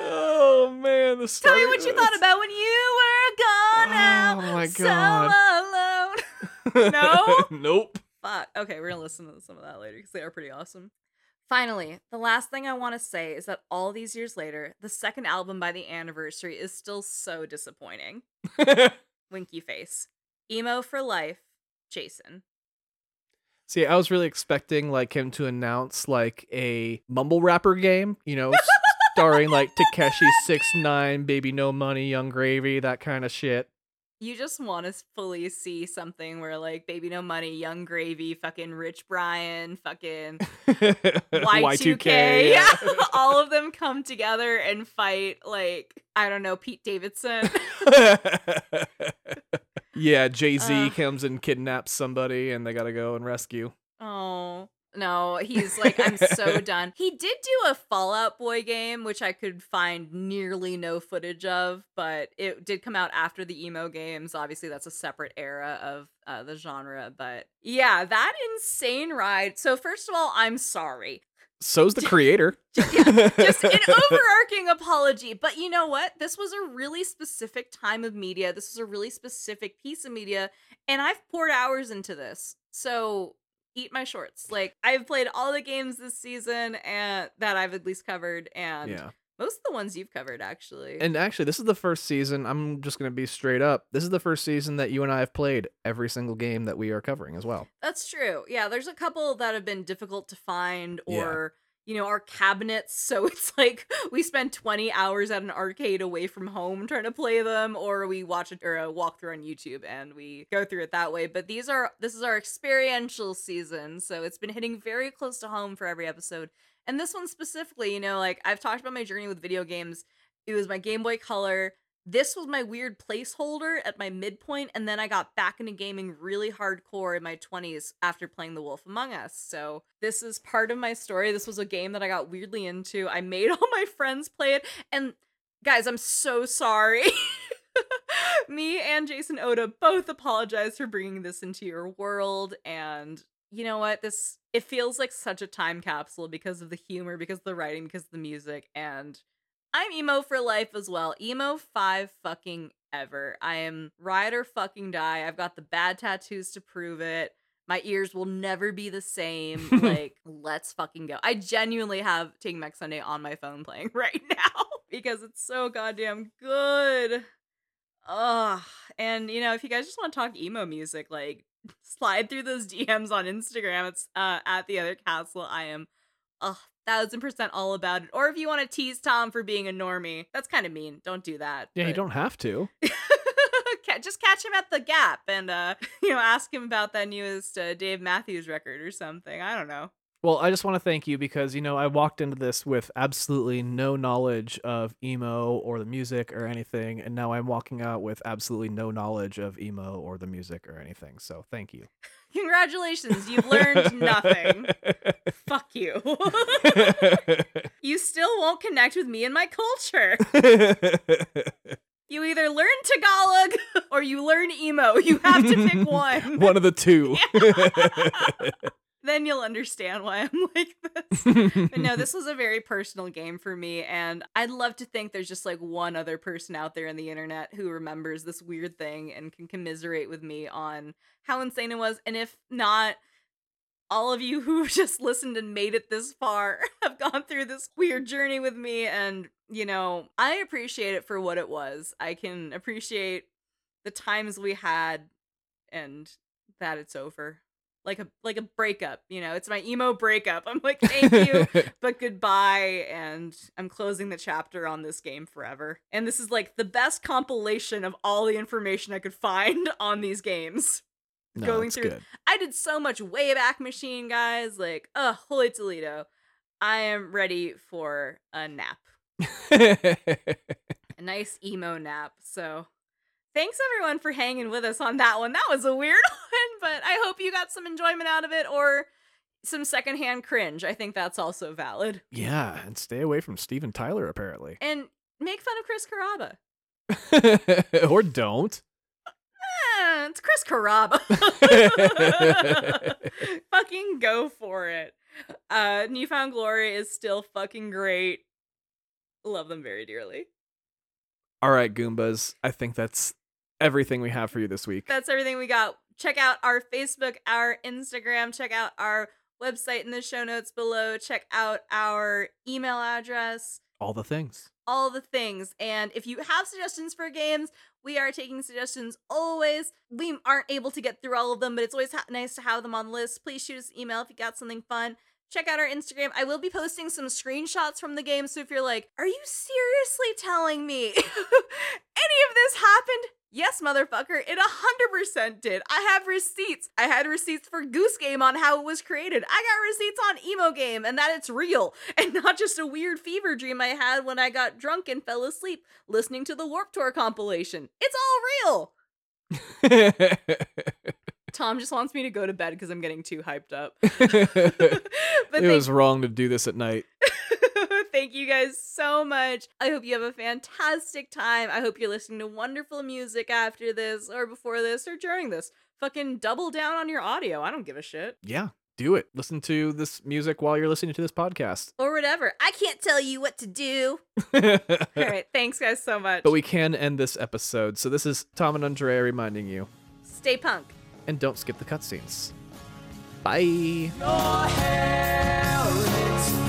oh man, the starting Tell me what you thought about when you were gone oh, out. Oh my so alone. (laughs) No? nope. Fuck. Okay, we're gonna listen to some of that later because they are pretty awesome. Finally, the last thing I want to say is that all these years later, the second album by the anniversary is still so disappointing. (laughs) Winky face. Emo for life, Jason. See, I was really expecting like him to announce like a mumble rapper game, you know, starring like (laughs) Tekashi Six Nine, Baby No Money, Yung Gravy, that kind of shit. You just want to fully see something where like Baby No Money, Yung Gravy, fucking Rich Brian, fucking (laughs) Y2K, yeah. (laughs) (laughs) all of them come together and fight like I don't know Pete Davidson. yeah, Jay Z Uh. comes and kidnaps somebody, and they gotta go and rescue. Oh. No, he's (laughs) like, I'm so done. He did do a Fall Out Boy game, which I could find nearly no footage of, but it did come out after the emo games. Obviously, that's a separate era of uh, the genre. But yeah, that insane ride. So, first of all, I'm sorry. So's the (laughs) creator. (laughs) Just an overarching apology. But you know what? This was a really specific time of media. This was a really specific piece of media. And I've poured hours into this. So eat my shorts. Like I've played all the games this season and that I've at least covered and yeah. most of the ones you've covered actually. And actually, this is the first season. I'm just gonna be straight up. This is the first season that you and I have played every single game that we are covering as well. That's true. Yeah, there's a couple that have been difficult to find Yeah. You know, our cabinets. (laughs) So it's like we spend 20 hours at an arcade away from home trying to play them, or we watch it or uh, a walkthrough on YouTube and we go through it that way. But these are this is our experiential season, so it's been hitting very close to home for every episode. And this one specifically, you know, like I've talked about my journey with video games. It was my Game Boy Color. This was my weird placeholder at my midpoint, and then I got back into gaming really hardcore in my 20s after playing The Wolf Among Us. So, this is part of my story. This was a game that I got weirdly into. I made (laughs) all my friends play it, and guys, I'm so sorry. (laughs) Me and Jason Oda both apologize for bringing this into your world, and you know what? This it feels like such a time capsule because of the humor, because of the writing, because of the music, and I'm emo for life as well. Emo five fucking ever. I am ride or fucking die. I've got the bad tattoos to prove it. My ears will never be the same. (laughs) like, let's fucking go. I genuinely have Take Back Sunday on my phone playing (laughs) right now because it's so goddamn good. Ugh. And you know, if you guys just want to talk emo music, like slide through those DMs on Instagram. It's uh at the other castle. I am a thousand percent all about it. Or if you want to tease Tom for being a normie, that's kind of mean. Don't do that. Yeah, you don't have to. (laughs) Just catch him at the gap and uh (laughs) you know ask him about that newest uh, Dave Matthews record or something. I don't know. Well, I just want to thank you because you know I walked into this with absolutely no knowledge of emo or the music or anything, and now I'm walking out with absolutely no knowledge of emo or the music or anything. So thank you. Congratulations, you've learned nothing. (laughs) Fuck you. you still won't connect with me and my culture. You either learn Tagalog or you learn emo. You have to pick (laughs) one. One of the two. (laughs) then you'll understand why I'm (laughs) like this. But no, this (laughs) was a very personal game for me, and I'd love to think there's just like one other person out there in the internet who remembers this weird thing and can commiserate with me on how insane it was. And if not, all of you (laughs) who just listened and made it this far have gone through this weird journey with me, and you know, I appreciate it for what it was. I can appreciate the times we had and that it's over like a like a breakup you know it's my emo breakup i'm like thank you (laughs) but goodbye and i'm closing the chapter on this game forever and this is like the best compilation of all the information i could find (laughs) on these games No, going through. good. I did so much Wayback Machine, guys. Like, oh, holy Toledo. I am ready for a nap, (laughs) a nice emo nap. So, thanks everyone for hanging with us on that one. That was a weird (laughs) one, but I hope you got some enjoyment out of it or some secondhand cringe. I think that's also valid. yeah, and stay away from Steven Tyler apparently. And make fun of Chris Carrabba. (laughs) or don't. Eh, it's Chris Carrabba. (laughs) fucking go for it. Uh New Found Glory is still fucking great. Love them very dearly. All right, Goombas. I think that's everything we have for you this week. That's everything we got. Check out our Facebook, our Instagram, check out our website in the show notes below, check out our email address, All the things. all the things. And if you have suggestions for games, we are taking suggestions always. We aren't able to get through all of them, but it's always ha- nice to have them on the list. Please shoot us an email if you got something fun. Check out our Instagram. I will be posting some screenshots from the game. So if you're like, are you seriously telling me (laughs) any of this happened? Yes, motherfucker, it 100% did. I have receipts. I had receipts for Goose Game on how it was created. I got receipts on Emo Game and that it's real (laughs) and not just a weird fever dream I had when I got drunk and fell asleep listening to the Warped Tour compilation. It's all real. (laughs) Tom just wants me to go to bed because I'm getting too hyped up. (laughs) it was wrong to do this at night. Thank you guys so much. I hope you have a fantastic time. I hope you're listening to wonderful music after this, or before this, or during this. Fucking double down on your audio. I don't give a shit. Yeah, do it. Listen to this music while you're listening to this podcast. Or whatever. I can't tell you what to do. (laughs) All right. Thanks, guys, so much. But we can end this episode. So this is Tom and Andrea reminding you, Stay punk. and don't skip the cutscenes. Bye. Your hair